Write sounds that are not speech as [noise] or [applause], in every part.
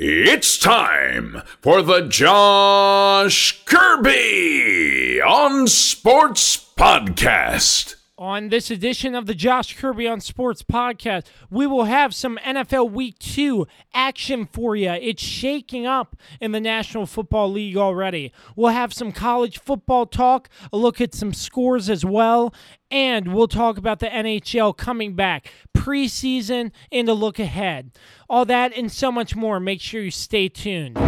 It's time for the Josh Kirby on Sports Podcast. On this edition of the Josh Kirby on Sports podcast, we will have some NFL Week 2 action for you. It's shaking up in the National Football League already. We'll have some college football talk, a look at some scores as well, and we'll talk about the NHL coming back, preseason, and a look ahead. All that and so much more. Make sure you stay tuned.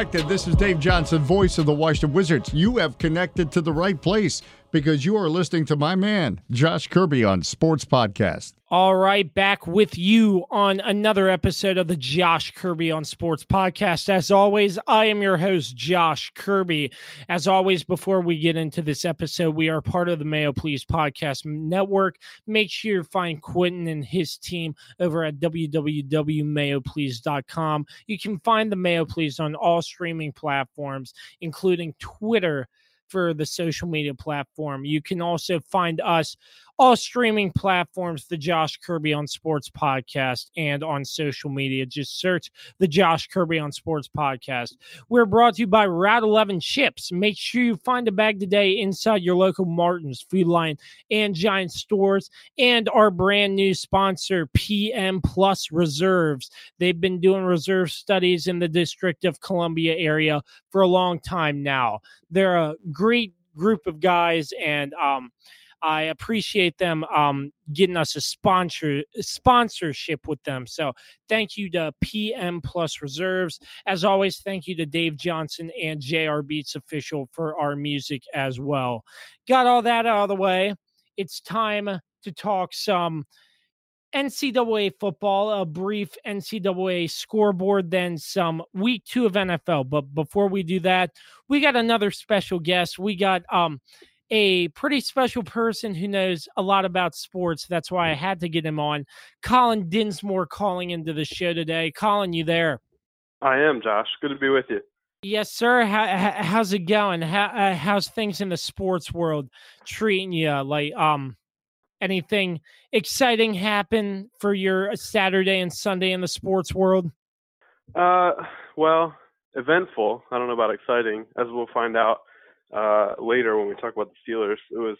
Connected. This is Dave Johnson, voice of the Washington Wizards. You have connected to the right place because you are listening to my man, Josh Kirby, on Sports Podcast. All right, back with you on another episode of the Josh Kirby on Sports podcast. As always, I am your host, Josh Kirby. As always, before we get into this episode, we are part of the Mayo Please Podcast Network. Make sure you find Quentin and his team over at www.mayoplease.com. You can find the Mayo Please on all streaming platforms, including Twitter for the social media platform. You can also find us all streaming platforms, the Josh Kirby on Sports podcast, and on social media. Just search the Josh Kirby on Sports podcast. We're brought to you by Route 11 Chips. Make sure you find a bag today inside your local Martin's, Food Lion, and Giant stores, and our brand new sponsor, PM Plus Reserves. They've been doing reserve studies in the District of Columbia area for a long time now. They're a great group of guys, and um, I appreciate them um, getting us a sponsor sponsorship with them. So thank you to PM Plus Reserves. As always, thank you to Dave Johnson and JR Beats Official for our music as well. Got all that out of the way. It's time to talk some NCAA football, a brief NCAA scoreboard, then some week two of NFL. But before we do that, we got another special guest. We got um a pretty special person who knows a lot about sports. That's why I had to get him on. Colin Dinsmore calling into the show today. Colin, you there? I am, Josh. Good to be with you. Yes, sir. How, how- how's it going? How, uh, how's things in the sports world treating you? Like, um, anything exciting happen for your Saturday and Sunday in the sports world? Uh, well, eventful. I don't know about exciting, as we'll find out uh, later when we talk about the Steelers. It was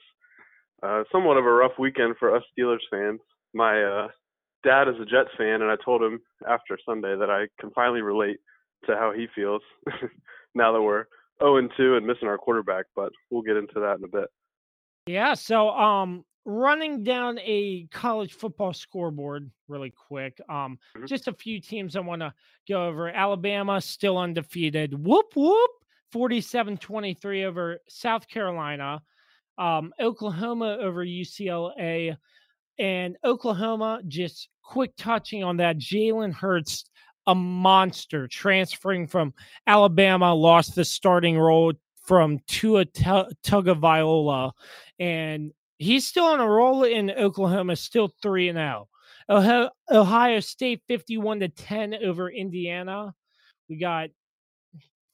uh, somewhat of a rough weekend for us Steelers fans. My uh, dad is a Jets fan, and I told him after Sunday that I can finally relate to how he feels [laughs] now that we're 0 and 2 and missing our quarterback. But we'll get into that in a bit. Yeah. So, um, running down a college football scoreboard really quick. Um, Mhm. just a few teams I want to go over. Alabama still undefeated. Whoop whoop. 47-23 over South Carolina. Um, Oklahoma over UCLA. And Oklahoma just quick touching on that. Jalen Hurts, a monster, transferring from Alabama, lost the starting role from Tua Tu- Tagovailoa, and he's still on a roll in Oklahoma, still three and zero. Ohio, Ohio State fifty one to ten over Indiana. We got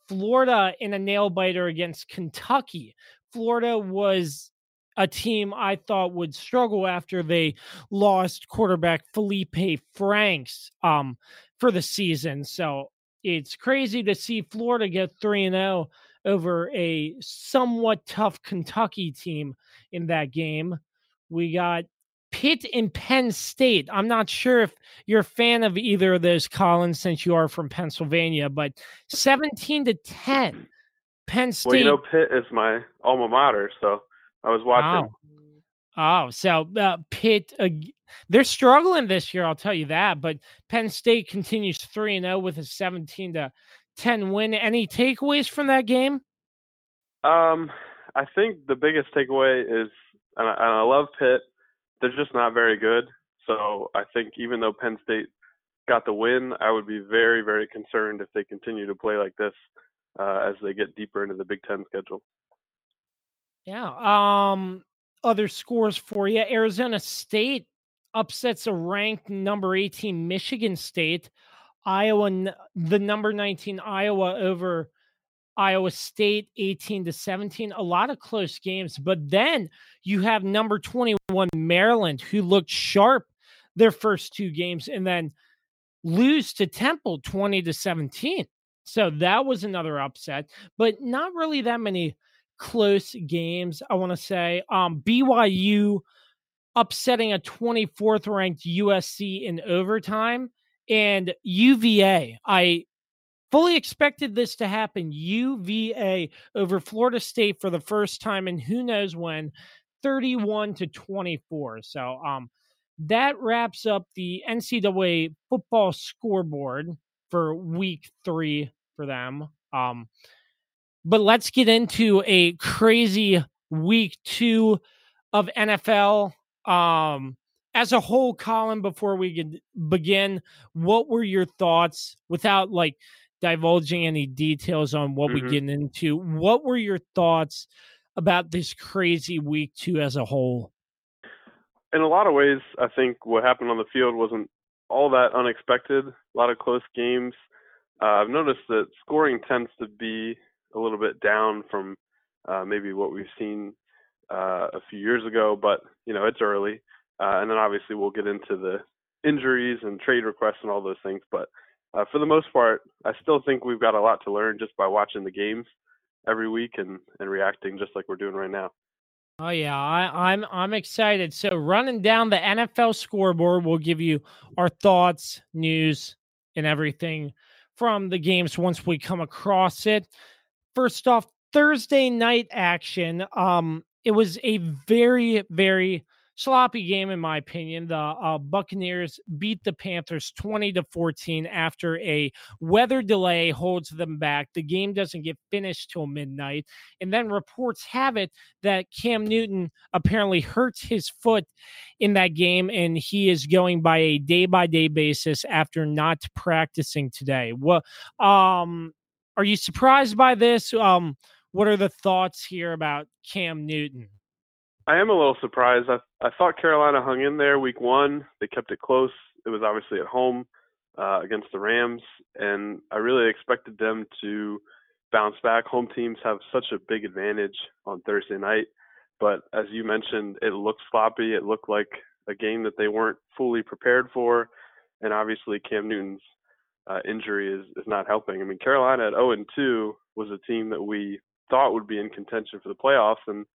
Florida in a nail biter against Kentucky. Florida was a team I thought would struggle after they lost quarterback Felipe Franks um, for the season. So it's crazy to see Florida get 3 and 0 over a somewhat tough Kentucky team in that game. We got Pitt and Penn State. I'm not sure if you're a fan of either of those, Collins, since you are from Pennsylvania, but 17 to 10. Penn State. Well, you know, Pitt is my alma mater, so I was watching. Oh, so uh, Pitt, uh, they're struggling this year. I'll tell you that. But Penn State continues three and zero with a seventeen to ten win. Any takeaways from that game? Um, I think the biggest takeaway is, and I, and I love Pitt, they're just not very good. So I think even though Penn State got the win, I would be very, very concerned if they continue to play like this uh, as they get deeper into the Big Ten schedule. Yeah. Um. Other scores for you: Arizona State upsets a ranked number 18 Michigan State. Iowa, the number 19 Iowa over Iowa State 18 to 17. A lot of close games. But then you have number 21 Maryland, who looked sharp their first two games and then lose to Temple 20 to 17. So that was another upset, but not really that many close games, I want to say. Um, BYU upsetting a 24th ranked USC in overtime and UVA. I fully expected this to happen. UVA over Florida State for the first time and who knows when 31 to 24. So um that wraps up the NCAA football scoreboard for week 3 for them. Um but let's get into a crazy week 2 of NFL um as a whole, Colin, before we begin, what were your thoughts without like divulging any details on what mm-hmm. we get into? What were your thoughts about this crazy week two as a whole? In a lot of ways, I think what happened on the field wasn't all that unexpected. A lot of close games. Uh, I've noticed that scoring tends to be a little bit down from uh, maybe what we've seen uh, a few years ago, but you know it's early. Uh, and then obviously we'll get into the injuries and trade requests and all those things. But uh, for the most part, I still think we've got a lot to learn just by watching the games every week and, and reacting just like we're doing right now. Oh yeah, I, I'm I'm excited. So running down the NFL scoreboard, we'll give you our thoughts, news, and everything from the games once we come across it. First off, Thursday night action. Um, it was a very very sloppy game in my opinion. The uh, Buccaneers beat the Panthers 20 to 14 after a weather delay holds them back. The game doesn't get finished till midnight. And then reports have it that Cam Newton apparently hurts his foot in that game and he is going by a day by day basis after not practicing today. Well, um are you surprised by this? Um what are the thoughts here about Cam Newton? I am a little surprised. I I thought Carolina hung in there week one. They kept it close. It was obviously at home uh, against the Rams, and I really expected them to bounce back. Home teams have such a big advantage on Thursday night, but as you mentioned, it looked sloppy. It looked like a game that they weren't fully prepared for, and obviously Cam Newton's uh, injury is is not helping. I mean, Carolina at 0 and 2 was a team that we thought would be in contention for the playoffs, and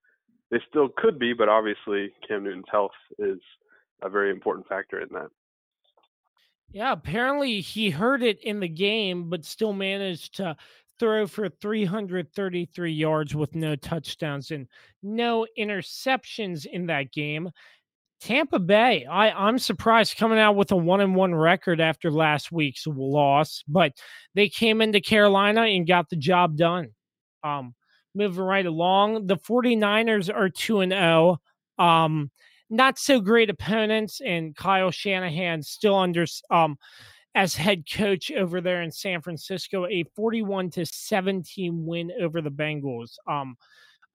they still could be, but obviously Cam Newton's health is a very important factor in that. Yeah, apparently he heard it in the game, but still managed to throw for 333 yards with no touchdowns and no interceptions in that game. Tampa Bay, I, I'm surprised coming out with a one and one record after last week's loss, but they came into Carolina and got the job done. Um, moving right along. The 49ers are 2 and 0. Um not so great opponents and Kyle Shanahan still under um as head coach over there in San Francisco, a 41 to 17 win over the Bengals. Um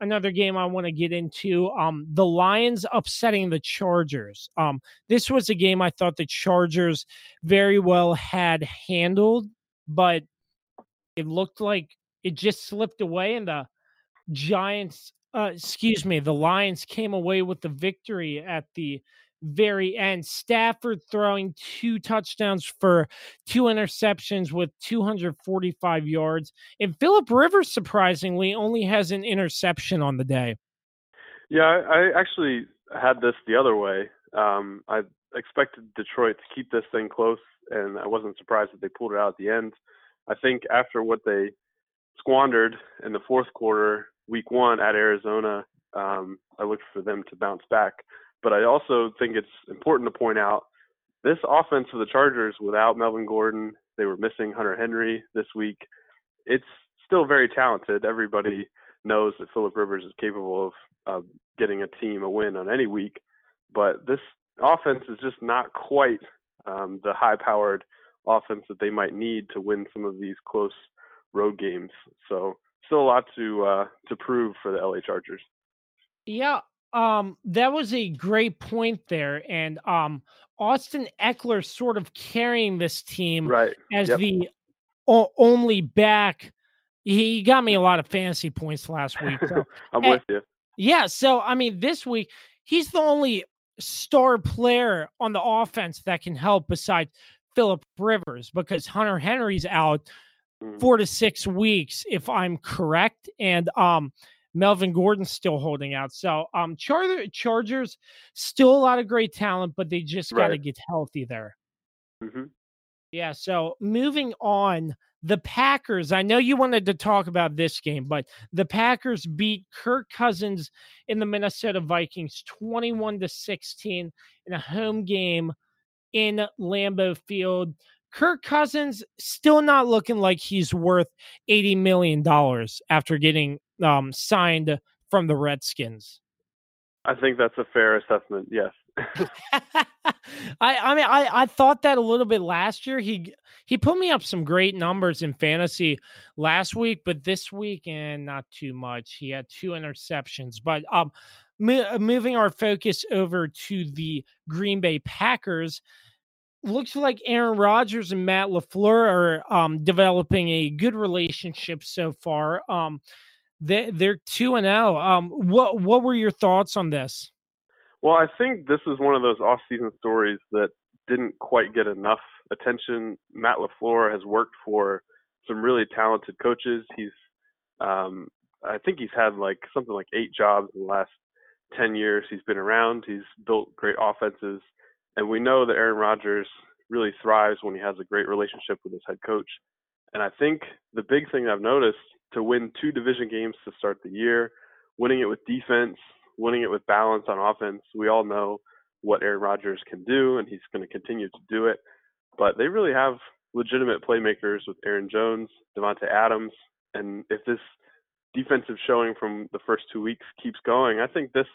another game I want to get into. Um, the Lions upsetting the Chargers. Um, this was a game I thought the Chargers very well had handled, but it looked like it just slipped away, and the Giants, uh, excuse me, the Lions came away with the victory at the very end. Stafford throwing two touchdowns for two interceptions with 245 yards. And Philip Rivers, surprisingly, only has an interception on the day. Yeah, I, actually had this the other way. Um, I expected Detroit to keep this thing close, and I wasn't surprised that they pulled it out at the end. I think after what they squandered in the fourth quarter, week one at Arizona, um, I look for them to bounce back. But I also think it's important to point out this offense of the Chargers without Melvin Gordon, they were missing Hunter Henry this week. It's still very talented. Everybody knows that Philip Rivers is capable of uh, getting a team a win on any week. but this offense is just not quite um, the high-powered offense that they might need to win some of these close road games. So still a lot to uh, to prove for the LA Chargers. Yeah, um, that was a great point there, and um, Austin Ekeler sort of carrying this team right. as yep. the o- only back. He got me a lot of fantasy points last week. So, [laughs] I'm with you. Yeah, so I mean, this week he's the only star player on the offense that can help besides Philip Rivers because Hunter Henry's out. Four to six weeks, if I'm correct, and um, Melvin Gordon's still holding out. So um, Char- Chargers still a lot of great talent, but they just got to Right. get healthy there. hmm Yeah. So moving on, the Packers. I know you wanted to talk about this game, but the Packers beat Kirk Cousins in the Minnesota Vikings 21 to 16 in a home game in Lambeau Field. Kirk Cousins still not looking like he's worth $80 million after getting um, signed from the Redskins. I think that's a fair assessment. Yes. [laughs] I I mean I I thought that a little bit last year. He he put me up some great numbers in fantasy last week, but this week and not too much. He had two interceptions. But um mo- moving our focus over to the Green Bay Packers, looks like Aaron Rodgers and Matt LaFleur are um developing a good relationship so far. Um they they're 2 and 0. Um what what were your thoughts on this? Well, I think this is one of those off-season stories that didn't quite get enough attention. Matt LaFleur has worked for some really talented coaches. He's, um, I think he's had like something like eight jobs in the last 10 years he's been around. He's built great offenses. And we know that Aaron Rodgers really thrives when he has a great relationship with his head coach. And I think the big thing I've noticed to win two division games to start the year, winning it with defense, winning it with balance on offense. We all know what Aaron Rodgers can do, and he's going to continue to do it. But they really have legitimate playmakers with Aaron Jones, Davante Adams, and if this defensive showing from the first two weeks keeps going, I think this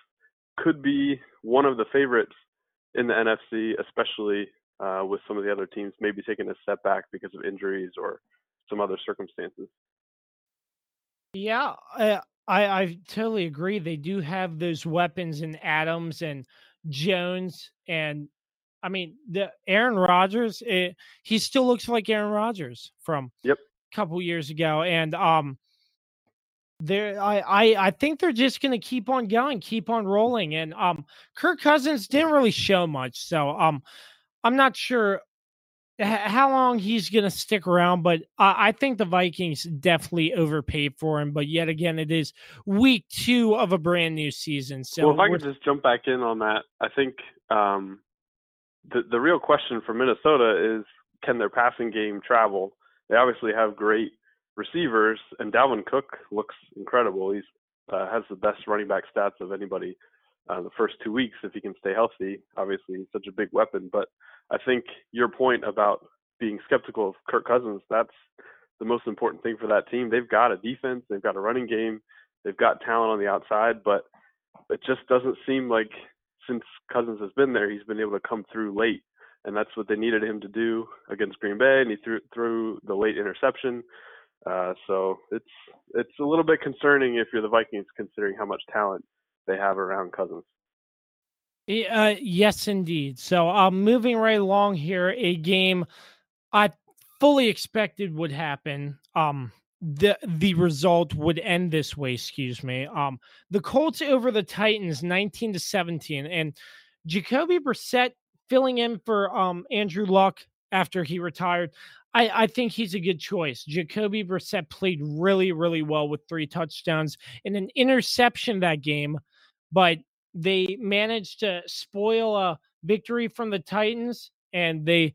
could be one of the favorites in the NFC, especially uh, with some of the other teams maybe taking a step back because of injuries or some other circumstances. Yeah, I, I totally agree. They do have those weapons in Adams and Jones, and I mean the Aaron Rodgers. It, he still looks like Aaron Rodgers from Yep. a couple years ago, and um, there I I I think they're just going to keep on going, keep on rolling, and um, Kirk Cousins didn't really show much, so um, I'm not sure how long he's going to stick around, but I, I think the Vikings definitely overpaid for him. But yet again, it is week two of a brand new season. So well, if I could just jump back in on that, I think um, the the real question for Minnesota is can their passing game travel? They obviously have great receivers, and Dalvin Cook looks incredible. He's uh, has the best running back stats of anybody uh, the first two weeks if he can stay healthy. Obviously, he's such a big weapon, but I think your point about being skeptical of Kirk Cousins, that's the most important thing for that team. They've got a defense, they've got a running game, they've got talent on the outside, but it just doesn't seem like since Cousins has been there, he's been able to come through late, and that's what they needed him to do against Green Bay, and he threw threw the late interception. Uh, so it's it's a little bit concerning if you're the Vikings, considering how much talent they have around Cousins. Uh, yes, indeed. So, um, moving right along here, a game I fully expected would happen. Um, the the result would end this way. Excuse me. Um, the Colts over the Titans, nineteen to seventeen, and Jacoby Brissett filling in for um Andrew Luck after he retired. I, I think he's a good choice. Jacoby Brissett played really, really well with three touchdowns and an interception that game, but they managed to spoil a victory from the Titans and they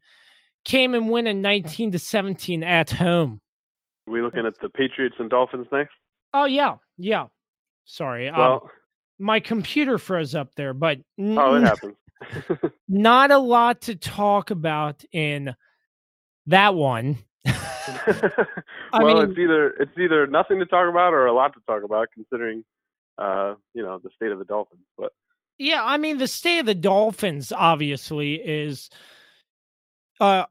came and win in 19 to 17 at home. Are we looking at the Patriots and Dolphins next? Oh yeah, yeah. Sorry. um, Well, my computer froze up there, but oh, it happens. Not a lot to talk about in that one. [laughs] Well, mean- it's either it's either nothing to talk about or a lot to talk about, considering uh, you know the state of the Dolphins. But Yeah, I mean the state of the Dolphins obviously is uh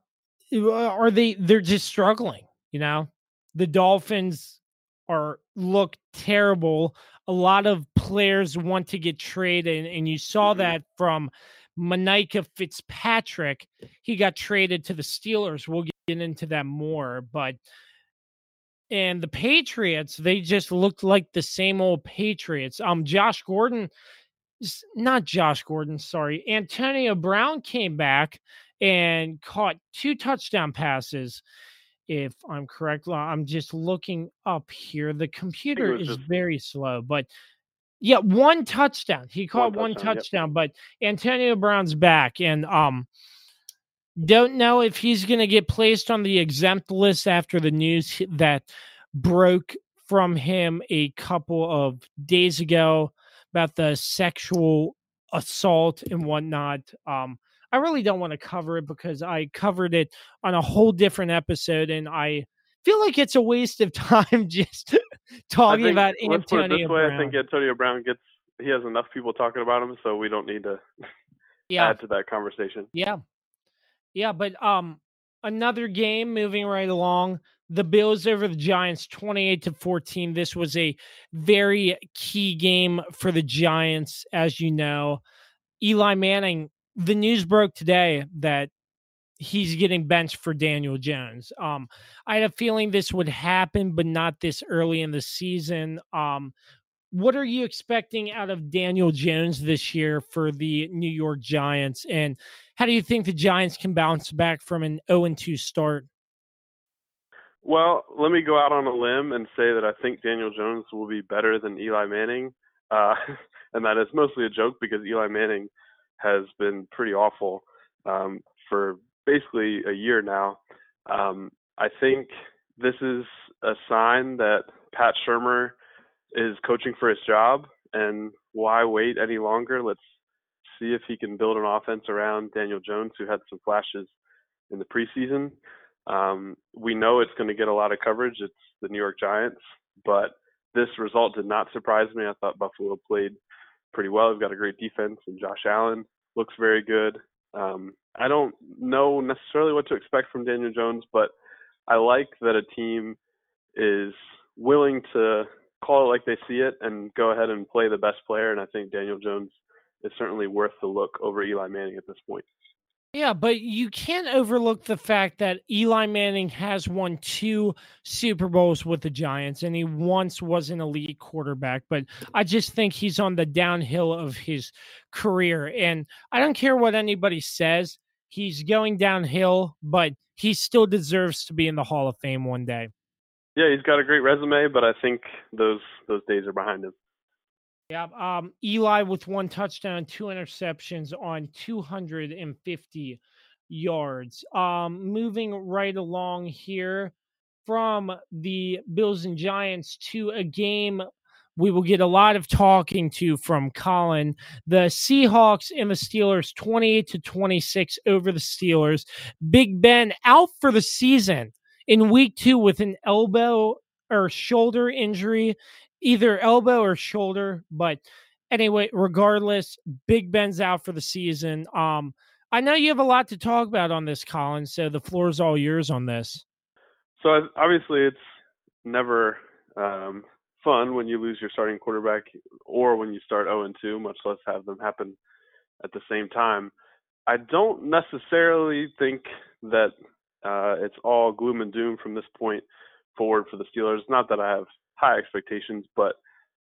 are they they're just struggling, you know? The Dolphins are look terrible. A lot of players want to get traded, and you saw mm-hmm. that from Minkah Fitzpatrick. He got traded to the Steelers. We'll get into that more, but and the Patriots, they just looked like the same old Patriots. Um, Josh Gordon, not Josh Gordon, sorry, Antonio Brown came back and caught two touchdown passes. If I'm correct, I'm just looking up here. The computer is just... very slow, but yeah, one touchdown. He caught one, one touchdown, touchdown yep. but Antonio Brown's back, and um, don't know if he's going to get placed on the exempt list after the news that broke from him a couple of days ago about the sexual assault and whatnot. Um, I really don't want to cover it because I covered it on a whole different episode, and I feel like it's a waste of [laughs] time just talking think, about Antonio this way, I think Antonio Brown gets he has enough people talking about him, so we don't need to [laughs] yeah. add to that conversation. Yeah, yeah, but um, another game moving right along. The Bills over the Giants 28 to 14. This was a very key game for the Giants, as you know. Eli Manning, the news broke today that he's getting benched for Daniel Jones. Um, I had a feeling this would happen, but not this early in the season. Um, what are you expecting out of Daniel Jones this year for the New York Giants? And how do you think the Giants can bounce back from an 0 2 start? Well, let me go out on a limb and say that I think Daniel Jones will be better than Eli Manning. Uh, [laughs] and that is mostly a joke because Eli Manning has been pretty awful um, for basically a year now. Um, I think this is a sign that Pat Shurmur is coaching for his job, and why wait any longer? Let's see if he can build an offense around Daniel Jones, who had some flashes in the preseason. Um, we know it's going to get a lot of coverage. It's the New York Giants, but this result did not surprise me. I thought Buffalo played pretty well. They've got a great defense, and Josh Allen looks very good. Um, I don't know necessarily what to expect from Daniel Jones, but I like that a team is willing to call it like they see it and go ahead and play the best player. And I think Daniel Jones is certainly worth the look over Eli Manning at this point. Yeah, but you can't overlook the fact that Eli Manning has won two Super Bowls with the Giants, and he once was an elite quarterback. But I just think he's on the downhill of his career. And I don't care what anybody says, he's going downhill, but he still deserves to be in the Hall of Fame one day. Yeah, he's got a great resume, but I think those those days are behind him. Yeah, um, Eli with one touchdown, two interceptions on 250 yards. Um, moving right along here from the Bills and Giants to a game we will get a lot of talking to from Colin. The Seahawks and the Steelers 28 to 26 over the Steelers. Big Ben out for the season in week 2 with an elbow or shoulder injury either elbow or shoulder. But anyway, regardless, Big Ben's out for the season. Um, I know you have a lot to talk about on this, Colin. So the floor is all yours on this. So obviously, it's never um, fun when you lose your starting quarterback, or when you start 0 and 2, much less have them happen at the same time. I don't necessarily think that uh, it's all gloom and doom from this point forward for the Steelers. Not that I have high expectations, but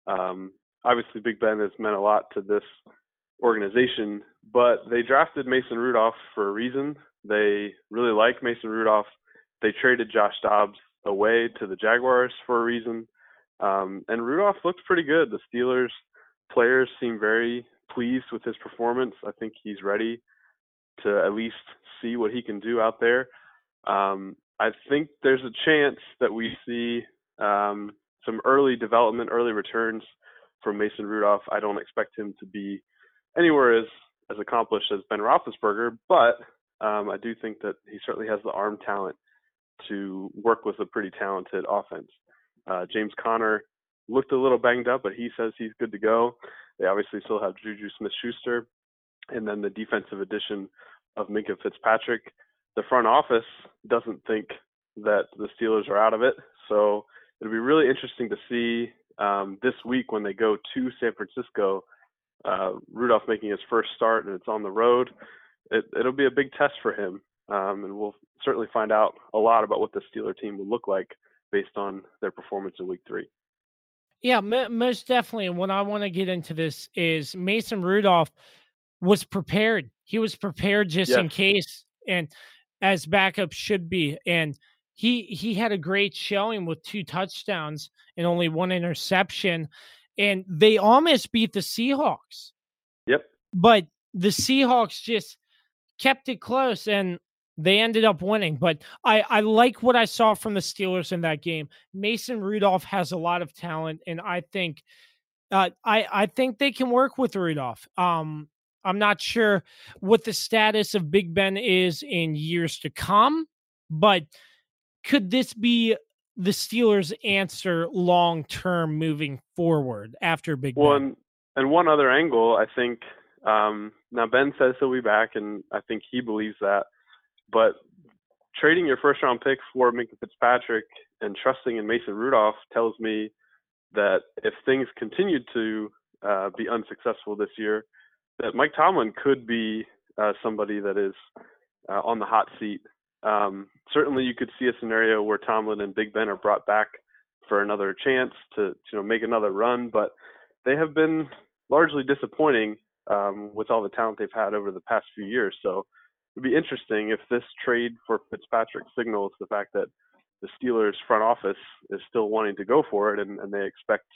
um, obviously Big Ben has meant a lot to this organization. But they drafted Mason Rudolph for a reason. They really like Mason Rudolph. They traded Josh Dobbs away to the Jaguars for a reason. Um, and Rudolph looked pretty good. The Steelers players seem very pleased with his performance. I think he's ready to at least see what he can do out there. Um, I think there's a chance that we see um, some early development, early returns from Mason Rudolph. I don't expect him to be anywhere as as accomplished as Ben Roethlisberger, but um, I do think that he certainly has the arm talent to work with a pretty talented offense. Uh, James Conner looked a little banged up, but he says he's good to go. They obviously still have Juju Smith-Schuster, and then the defensive addition of Minkah Fitzpatrick. The front office doesn't think that the Steelers are out of it, so it'll be really interesting to see um, this week when they go to San Francisco. Uh, Rudolph making his first start, and it's on the road. It, it'll be a big test for him, um, and we'll certainly find out a lot about what the Steeler team will look like based on their performance in Week Three. Yeah, m- most definitely. And what I want to get into this is Mason Rudolph was prepared. He was prepared just yes. in case, and as backup should be. And he he had a great showing with two touchdowns and only one interception, and they almost beat the Seahawks. Yep. But the Seahawks just kept it close, and they ended up winning. But I, I like what I saw from the Steelers in that game. Mason Rudolph has a lot of talent, and I think uh, I I think they can work with Rudolph. Um, I'm not sure what the status of Big Ben is in years to come, but could this be the Steelers' answer long term moving forward after Big Ben? And, one other angle, I think. Um, now Ben says he'll be back, and I think he believes that. But trading your first round pick for Minkah Fitzpatrick and trusting in Mason Rudolph tells me that if things continue to uh, be unsuccessful this year, that Mike Tomlin could be uh, somebody that is uh, on the hot seat. Um, certainly, you could see a scenario where Tomlin and Big Ben are brought back for another chance to, you know make another run, but they have been largely disappointing um, with all the talent they've had over the past few years. So it'd be interesting if this trade for Fitzpatrick signals the fact that the Steelers front office is still wanting to go for it and, and they expect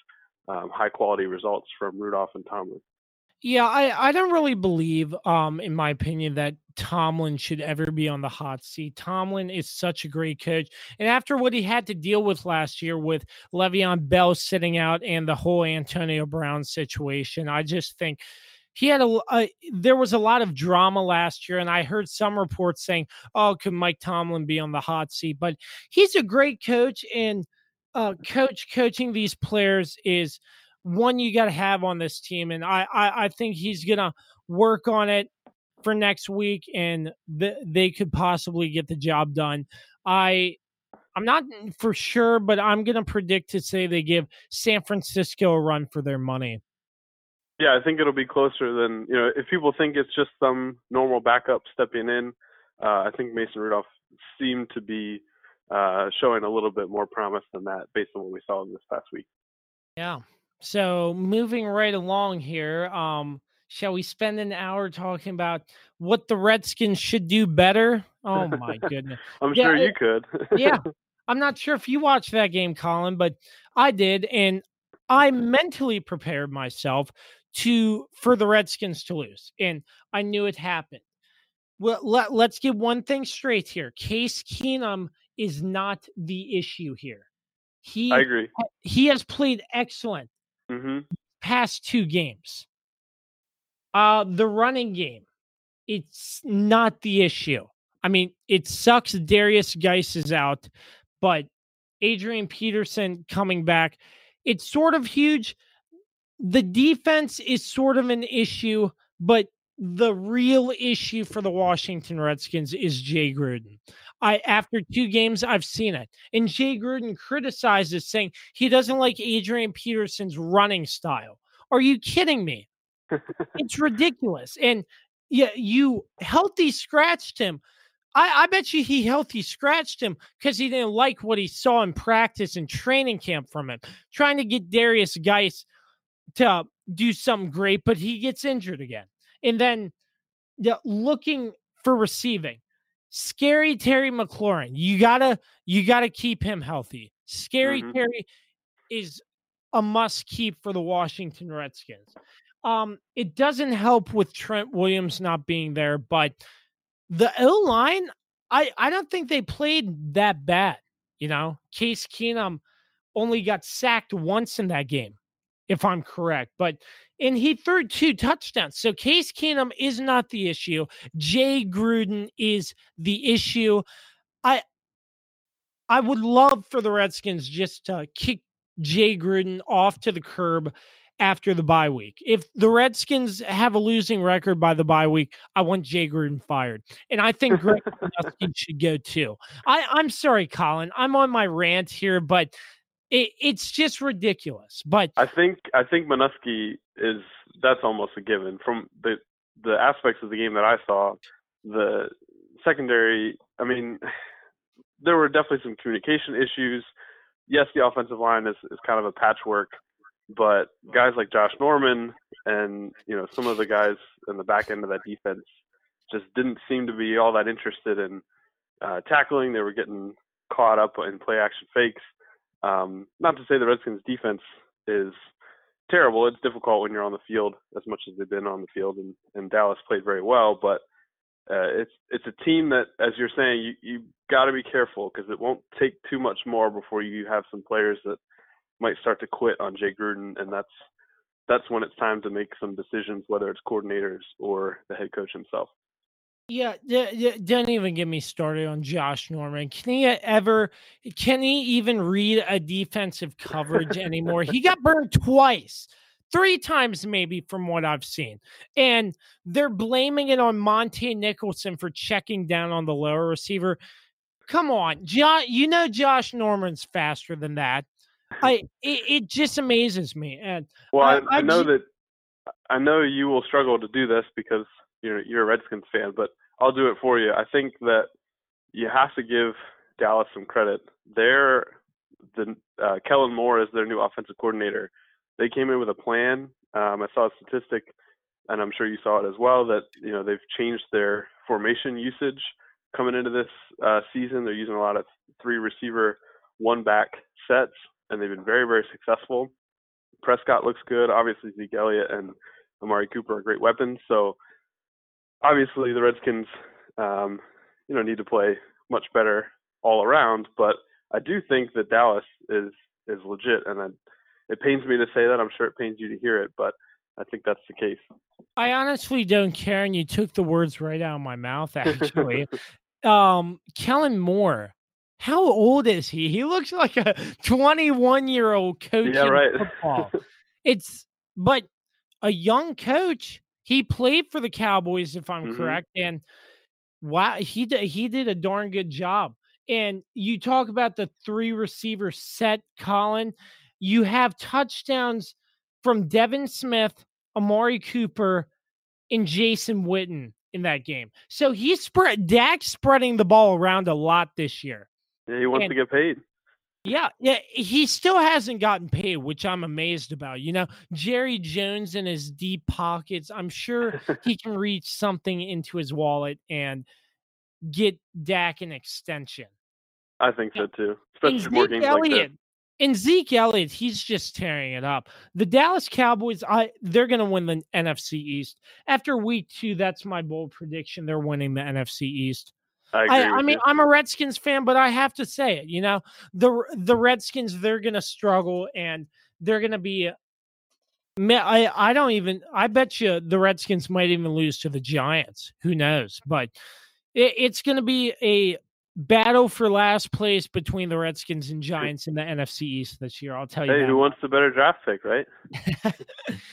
um, high quality results from Rudolph and Tomlin. Yeah, I, I don't really believe, um, in my opinion, that Tomlin should ever be on the hot seat. Tomlin is such a great coach. And after what he had to deal with last year with Le'Veon Bell sitting out and the whole Antonio Brown situation, I just think he had a, a, there was a lot of drama last year and i heard some reports saying oh could mike tomlin be on the hot seat but he's a great coach and uh, coach coaching these players is one you got to have on this team and I, I i think he's gonna work on it for next week and th- they could possibly get the job done i i'm not for sure but i'm gonna predict to say they give san francisco a run for their money yeah, I think it'll be closer than you know. If people think it's just some normal backup stepping in, uh, I think Mason Rudolph seemed to be uh, showing a little bit more promise than that based on what we saw in this past week. Yeah. So moving right along here, um, shall we spend an hour talking about what the Redskins should do better? Oh my goodness! [laughs] I'm yeah, sure you could. yeah, [laughs] I'm not sure if you watched that game, Colin, but I did, and I mentally prepared myself to for the Redskins to lose, and I knew it happened. Well, let, let's get one thing straight here. Case Keenum is not the issue here. He I agree. He has played excellent mm-hmm. past two games. Uh the running game, it's not the issue. I mean, it sucks Derrius Guice is out, but Adrian Peterson coming back, it's sort of huge the defense is sort of an issue, but the real issue for the Washington Redskins is Jay Gruden. I after two games, I've seen it. And Jay Gruden criticizes saying he doesn't like Adrian Peterson's running style. Are you kidding me? [laughs] it's ridiculous. And yeah, you healthy scratched him. I, I bet you he healthy scratched him because he didn't like what he saw in practice and training camp from him. Trying to get Derrius Guice to do something great, but he gets injured again. And then yeah, looking for receiving. Scary Terry McLaurin. You gotta you gotta keep him healthy. Scary mm-hmm. Terry is a must keep for the Washington Redskins. Um, it doesn't help with Trent Williams not being there, but the O line, I I don't think they played that bad. You know, Case Keenum only got sacked once in that game if I'm correct. But and he threw two touchdowns. So Case Keenum is not the issue. Jay Gruden is the issue. I I would love for the Redskins just to kick Jay Gruden off to the curb after the bye week. If the Redskins have a losing record by the bye week, I want Jay Gruden fired. And I think Greg [laughs] should go too. I, I'm sorry, Colin. I'm on my rant here, but it, it's just ridiculous. But I think I think Manusky is that's almost a given from the the aspects of the game that I saw. The secondary, I mean, [sighs] there were definitely some communication issues. Yes, the offensive line is, is kind of a patchwork but guys like Josh Norman and you know some of the guys in the back end of that defense just didn't seem to be all that interested in uh, tackling. They were getting caught up in play action fakes. Um, not to say the Redskins defense is terrible. It's difficult when you're on the field as much as they've been on the field, and, and Dallas played very well. But uh, it's it's a team that, as you're saying, you you got to be careful because it won't take too much more before you have some players that might start to quit on Jay Gruden, and that's that's when it's time to make some decisions, whether it's coordinators or the head coach himself. Yeah, don't even get me started on Josh Norman. Can he ever? Can he even read a defensive coverage anymore? he got burned twice, three times maybe, from what I've seen, and they're blaming it on Montae Nicholson for checking down on the lower receiver. Come on, John. You know Josh Norman's faster than that. I [laughs] it, it, just amazes me. And well, I, I, I know that I know you will struggle to do this because you're you're a Redskins fan, but I'll do it for you. I think that you have to give Dallas some credit. They're the uh, Kellen Moore is their new offensive coordinator. They came in with a plan. Um, I saw a statistic, and I'm sure you saw it as well, that you know they've changed their formation usage coming into this uh, season. They're using a lot of three receiver, one back sets and they've been very, very successful. Prescott looks good. Obviously, Zeke Elliott and Amari Cooper are great weapons. So obviously, the Redskins, um, you know, need to play much better all around. But I do think that Dallas is is legit, and I, it pains me to say that. I'm sure it pains you to hear it, but I think that's the case. I honestly don't care, and you took the words right out of my mouth. [laughs] Actually, um, Kellen Moore how old is he? He looks like a 21 year old coach yeah, right. football. [laughs] it's but a young coach. He played for the Cowboys, if I'm mm-hmm. correct, and wow, he did he did a darn good job. And you talk about the three receiver set, Colin. You have touchdowns from Devin Smith, Amari Cooper, and Jason Witten in that game. So he's spread Dak spreading the ball around a lot this year. Yeah, he wants and, to get paid. Yeah, yeah, he still hasn't gotten paid, which I'm amazed about. You know, Jerry Jones in his deep pockets. I'm sure he [laughs] can reach something into his wallet and get Dak an extension. I think so too. Especially more games Elliott, like and Zeke Elliott, he's just tearing it up. The Dallas Cowboys, I they're going to win the NFC East after week two. That's my bold prediction. They're winning the NFC East. I, I, I mean, you. I'm a Redskins fan, but I have to say it. You know, the the Redskins they're going to struggle and they're going to be. Uh, I I don't even. I bet you the Redskins might even lose to the Giants. Who knows? But it, it's going to be a battle for last place between the Redskins and Giants in the NFC East this year. I'll tell you. Hey, who wants the better draft pick, right? [laughs]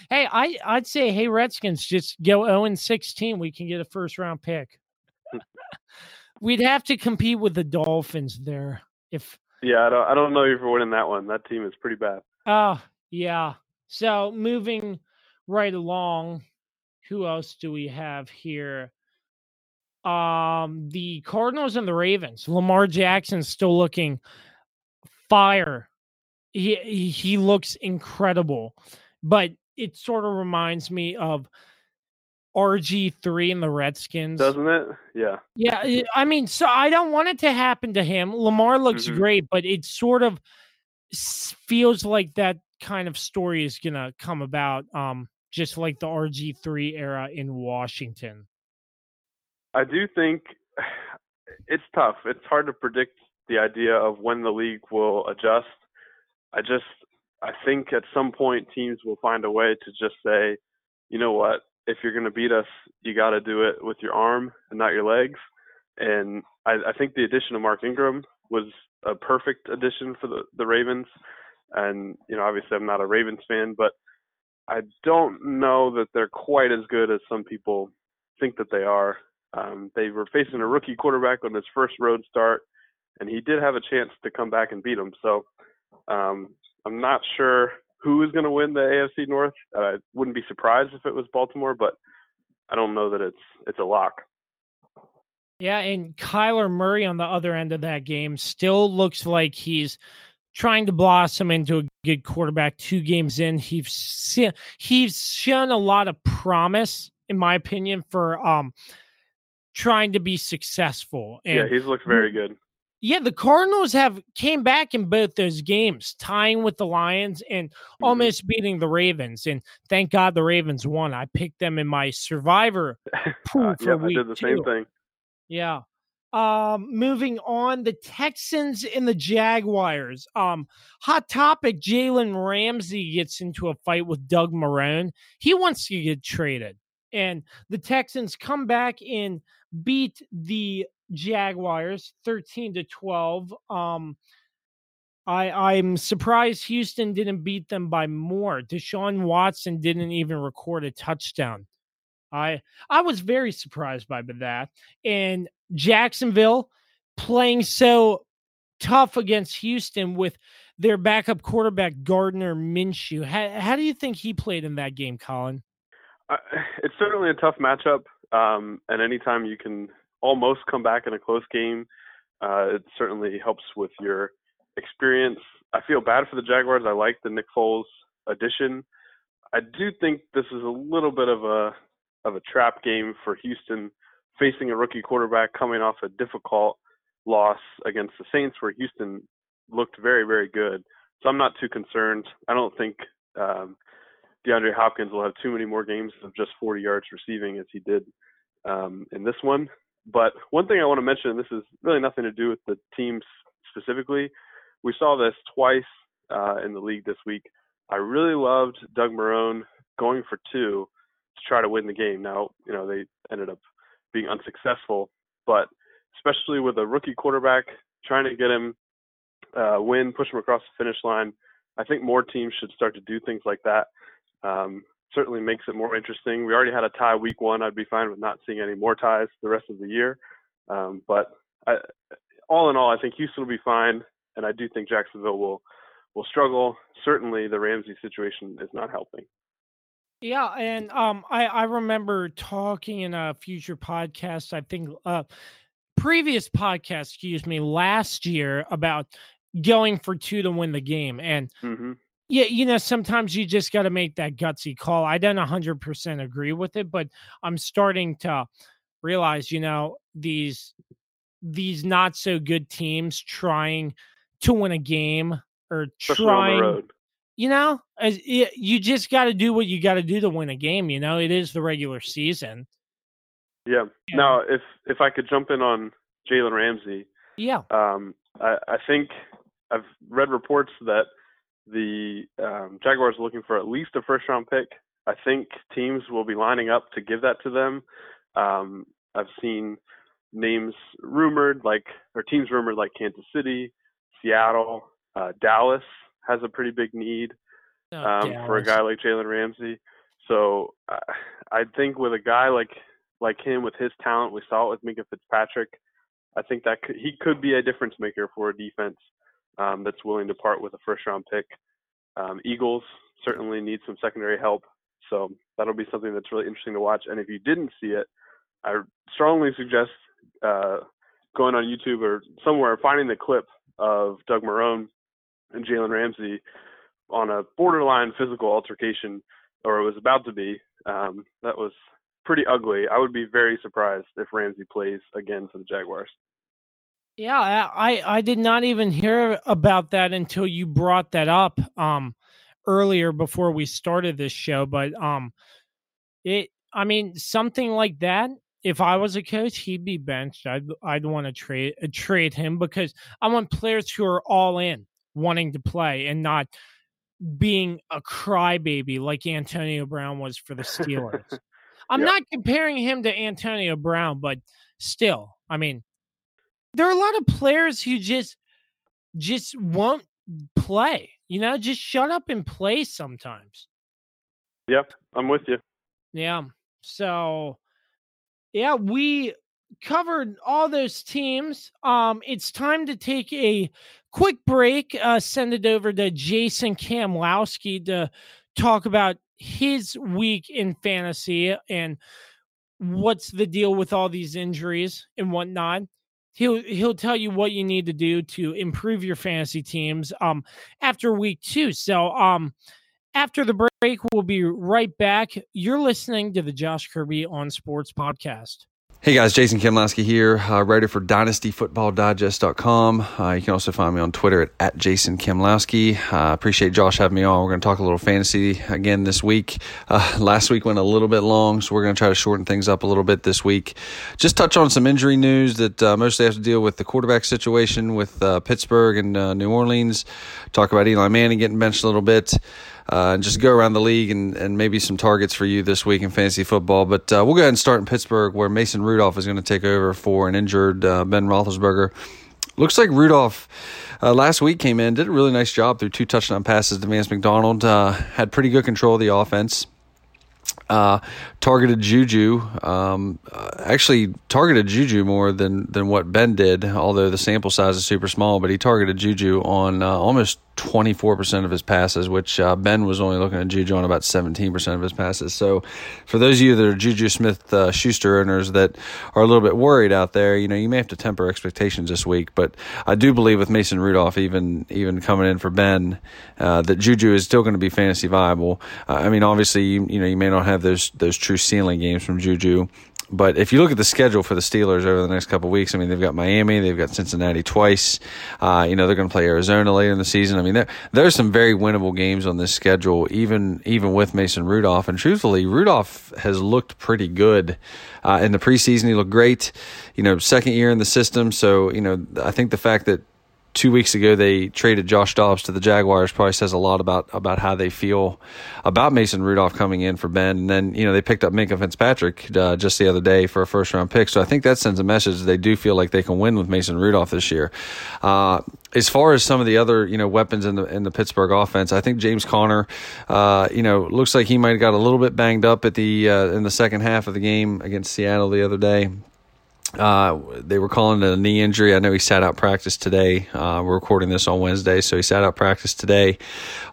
hey, I I'd say, hey Redskins, just go 0 and 16. We can get a first round pick. Hmm. [laughs] We'd have to compete with the Dolphins there. If yeah, I don't, I don't know you for winning that one. That team is pretty bad. Oh yeah. So moving right along, who else do we have here? Um, the Cardinals and the Ravens. Lamar Jackson's still looking fire. He he looks incredible, but it sort of reminds me of RG3 and the Redskins. Doesn't it? Yeah. Yeah. I mean, so I don't want it to happen to him. Lamar looks mm-hmm. great, but it sort of feels like that kind of story is going to come about, um, just like the RG3 era in Washington. I do think [sighs] it's tough. It's hard to predict the idea of when the league will adjust. I just, I think at some point teams will find a way to just say, you know what, if you're going to beat us, you got to do it with your arm and not your legs. And I, I think the addition of Mark Ingram was a perfect addition for the, the Ravens. And, you know, obviously I'm not a Ravens fan, but I don't know that they're quite as good as some people think that they are. Um, they were facing a rookie quarterback on his first road start, and he did have a chance to come back and beat him. So um, I'm not sure who is going to win the AFC North. I wouldn't be surprised if it was Baltimore, but I don't know that it's it's a lock. Yeah, and Kyler Murray on the other end of that game still looks like he's trying to blossom into a good quarterback. Two games in, he's seen, he's shown a lot of promise, in my opinion, for um trying to be successful. And yeah, he's looked very good. Yeah, the Cardinals have came back in both those games, tying with the Lions and mm-hmm. almost beating the Ravens. And thank God the Ravens won. I picked them in my Survivor [laughs] pool uh, for yeah, week I did the two. same thing. Yeah. Um, moving on, the Texans and the Jaguars. Um, hot topic: Jalen Ramsey gets into a fight with Doug Marrone. He wants to get traded, and the Texans come back and beat the Jaguars thirteen to twelve. Um, I I'm surprised Houston didn't beat them by more. Deshaun Watson didn't even record a touchdown. I I was very surprised by that. And Jacksonville playing so tough against Houston with their backup quarterback Gardner Minshew. How, how do you think he played in that game, Colin? Uh, [sighs] it's certainly a tough matchup, um, and anytime you can almost come back in a close game, uh, it certainly helps with your experience. I feel bad for the Jaguars. I like the Nick Foles addition. I do think this is a little bit of a of a trap game for Houston facing a rookie quarterback coming off a difficult loss against the Saints where Houston looked very, very good. So I'm not too concerned. I don't think um, DeAndre Hopkins will have too many more games of just 40 yards receiving as he did um, in this one. But one thing I want to mention, and this is really nothing to do with the teams specifically, we saw this twice uh, in the league this week. I really loved Doug Marrone going for two to try to win the game. Now, you know, they ended up being unsuccessful, but especially with a rookie quarterback, trying to get him uh, win, push him across the finish line. I think more teams should start to do things like that. Um, certainly makes it more interesting. We already had a tie week one. I'd be fine with not seeing any more ties the rest of the year. Um, but I, all in all, I think Houston will be fine, and I do think Jacksonville will will struggle. Certainly, the Ramsey situation is not helping. Yeah, and um, I I remember talking in a future podcast. I think uh, previous podcast, excuse me, last year about going for two to win the game, and mm-hmm. Yeah, you know, sometimes you just got to make that gutsy call. I don't hundred percent agree with it, but I'm starting to realize, you know, these these not so good teams trying to win a game or trying you know, as you just got to do what you got to do to win a game. You know, it is the regular season. Yeah. yeah. Now, if if I could jump in on Jalen Ramsey, yeah, um, I, I think I've read reports that the um, Jaguars are looking for at least a first round pick. I think teams will be lining up to give that to them. Um, I've seen names rumored like or teams rumored like Kansas City, Seattle, uh, Dallas has a pretty big need oh, um, for a guy like Jalen Ramsey. So uh, I think with a guy like like him with his talent, we saw it with Minkah Fitzpatrick. I think that could, he could be a difference maker for a defense um, that's willing to part with a first round pick. Um, Eagles certainly need some secondary help, so that'll be something that's really interesting to watch. And if you didn't see it, I strongly suggest uh, going on YouTube or somewhere finding the clip of Doug Marrone and Jalen Ramsey on a borderline physical altercation, or it was about to be. Um, that was pretty ugly. I would be very surprised if Ramsey plays again for the Jaguars. Yeah, I I did not even hear about that until you brought that up um earlier before we started this show, but um it I mean something like that if I was a coach, he'd be benched. I'd I'd want to trade trade him because I want players who are all in wanting to play and not being a crybaby like Antonio Brown was for the [laughs] Steelers. I'm yep. not comparing him to Antonio Brown, but still, I mean, there are a lot of players who just just won't play. You know, just shut up and play sometimes. Yep, I'm with you. Yeah. So, yeah, we covered all those teams. Um, it's time to take a quick break. Uh, send it over to Jason Kamlowsky to talk about his week in fantasy and what's the deal with all these injuries and whatnot. He'll he'll tell you what you need to do to improve your fantasy teams um after week two. So um after the break, we'll be right back. You're listening to the Josh Kirby on Sports Podcast. Hey guys, Jason Kamlowsky here, uh, writer for DynastyFootballDigest.com. Uh, you can also find me on Twitter at, at Jason Kamlowsky. Uh, appreciate Josh having me on. We're going to talk a little fantasy again this week. Uh, last week went a little bit long, so we're going to try to shorten things up a little bit this week. Just touch on some injury news that uh, mostly have to deal with the quarterback situation with uh, Pittsburgh and New Orleans. Talk about Eli Manning getting benched a little bit uh, and just go around the league and, and maybe some targets for you this week in fantasy football. But uh, we'll go ahead and start in Pittsburgh, where Mason Rudolph is going to take over for an injured uh, Ben Roethlisberger. Looks like Rudolph uh, last week came in, did a really nice job threw two touchdown passes to Vance McDonald, uh, had pretty good control of the offense. Uh, targeted Juju. Um, uh, actually, targeted Juju more than than what Ben did. Although the sample size is super small, but he targeted Juju on uh, almost 24% of his passes, which uh, Ben was only looking at Juju on about 17% of his passes. So, for those of you that are Juju Smith uh, Schuster owners that are a little bit worried out there, you know, you may have to temper expectations this week. But I do believe with Mason Rudolph, even even coming in for Ben, uh, that Juju is still going to be fantasy viable. Uh, I mean, obviously, you, you know, you may not have those those true ceiling games from Juju. But if you look at the schedule for the Steelers over the next couple weeks, I mean, they've got Miami, they've got Cincinnati twice. Uh, you know, they're going to play Arizona later in the season. I mean, there there's some very winnable games on this schedule, even even with Mason Rudolph. And truthfully, Rudolph has looked pretty good uh, in the preseason. He looked great. You know, second year in the system, so you know, I think the fact that two weeks ago they traded Josh Dobbs to the Jaguars probably says a lot about about how they feel about Mason Rudolph coming in for Ben. And then you know they picked up Minkah Fitzpatrick uh, just the other day for a first round pick. So I think that sends a message they do feel like they can win with Mason Rudolph this year. Uh, as far as some of the other you know weapons in the in the Pittsburgh offense, I think James Conner, uh, you know, looks like he might have got a little bit banged up at the uh, in the second half of the game against Seattle the other day. Uh, they were calling it a knee injury. I know he sat out practice today. Uh, we're recording this on Wednesday, so he sat out practice today.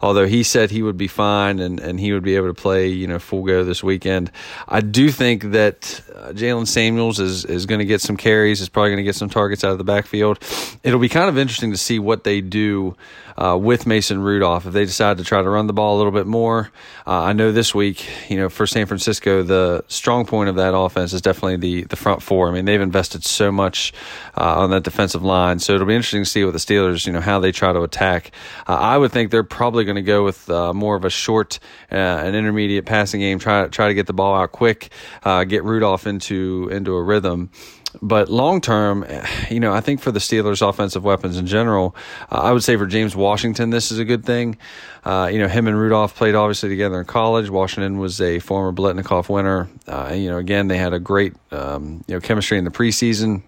Although he said he would be fine and, and he would be able to play, you know, full go this weekend. I do think that uh, Jaylen Samuels is is going to get some carries. Is probably going to get some targets out of the backfield. It'll be kind of interesting to see what they do uh, with Mason Rudolph if they decide to try to run the ball a little bit more. Uh, I know this week, you know, for San Francisco, the strong point of that offense is definitely the the front four. I mean, they've invested so much uh, on that defensive line, so it'll be interesting to see what the Steelers, you know, how they try to attack. Uh, I would think they're probably going to go with uh, more of a short uh, an intermediate passing game, try try to get the ball out quick, get Rudolph into into a rhythm. But long term, you know, I think for the Steelers' offensive weapons in general, uh, I would say for James Washington, this is a good thing. Uh, you know, him and Rudolph played obviously together in college. Washington was a former Biletnikoff winner. Uh, you know, again, they had a great um, you know chemistry in the preseason.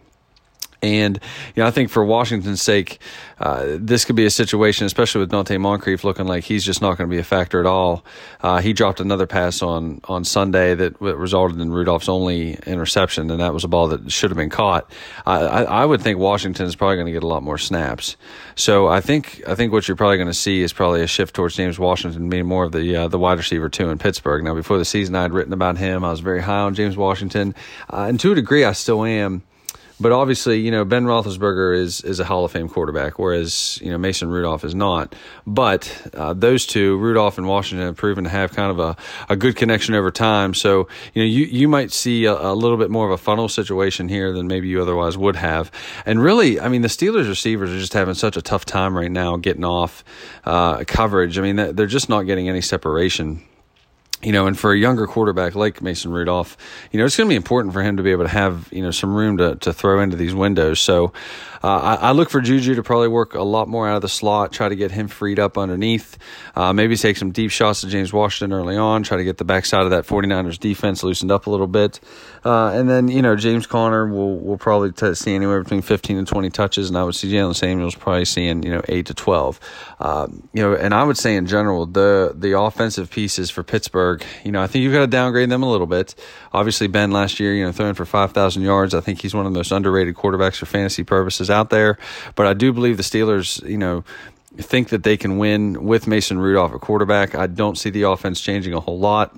And you know, I think for Washington's sake, uh, this could be a situation, especially with Donte Moncrief looking like he's just not going to be a factor at all. Uh, he dropped another pass on on Sunday that resulted in Rudolph's only interception, and that was a ball that should have been caught. I, I would think Washington is probably going to get a lot more snaps. So I think I think what you're probably going to see is probably a shift towards James Washington being more of the uh, the wide receiver two in Pittsburgh. Now, before the season, I had written about him. I was very high on James Washington, uh, and to a degree, I still am. But obviously, you know, Ben Roethlisberger is is a Hall of Fame quarterback, whereas you know Mason Rudolph is not. But uh, those two, Rudolph and Washington, have proven to have kind of a, a good connection over time. So you know, you you might see a, a little bit more of a funnel situation here than maybe you otherwise would have. And really, I mean, the Steelers receivers are just having such a tough time right now getting off uh, coverage. I mean, they're just not getting any separation you know, and for a younger quarterback like Mason Rudolph, you know, it's going to be important for him to be able to have, you know, some room to, to throw into these windows. So I, I, look for Juju to probably work a lot more out of the slot, try to get him freed up underneath. Uh, maybe take some deep shots to James Washington early on, try to get the backside of that 49ers defense loosened up a little bit. Uh, and then, you know, James Conner will, will probably t- see anywhere between 15 and 20 touches, and I would see Jaylen Samuels probably seeing, you know, 8 to 12. Um, you know, and I would say in general, the, the offensive pieces for Pittsburgh, you know, I think you've got to downgrade them a little bit. Obviously, Ben last year, you know, throwing for 5,000 yards. I think he's one of the most underrated quarterbacks for fantasy purposes out there. But I do believe the Steelers, you know, think that they can win with Mason Rudolph at quarterback. I don't see the offense changing a whole lot.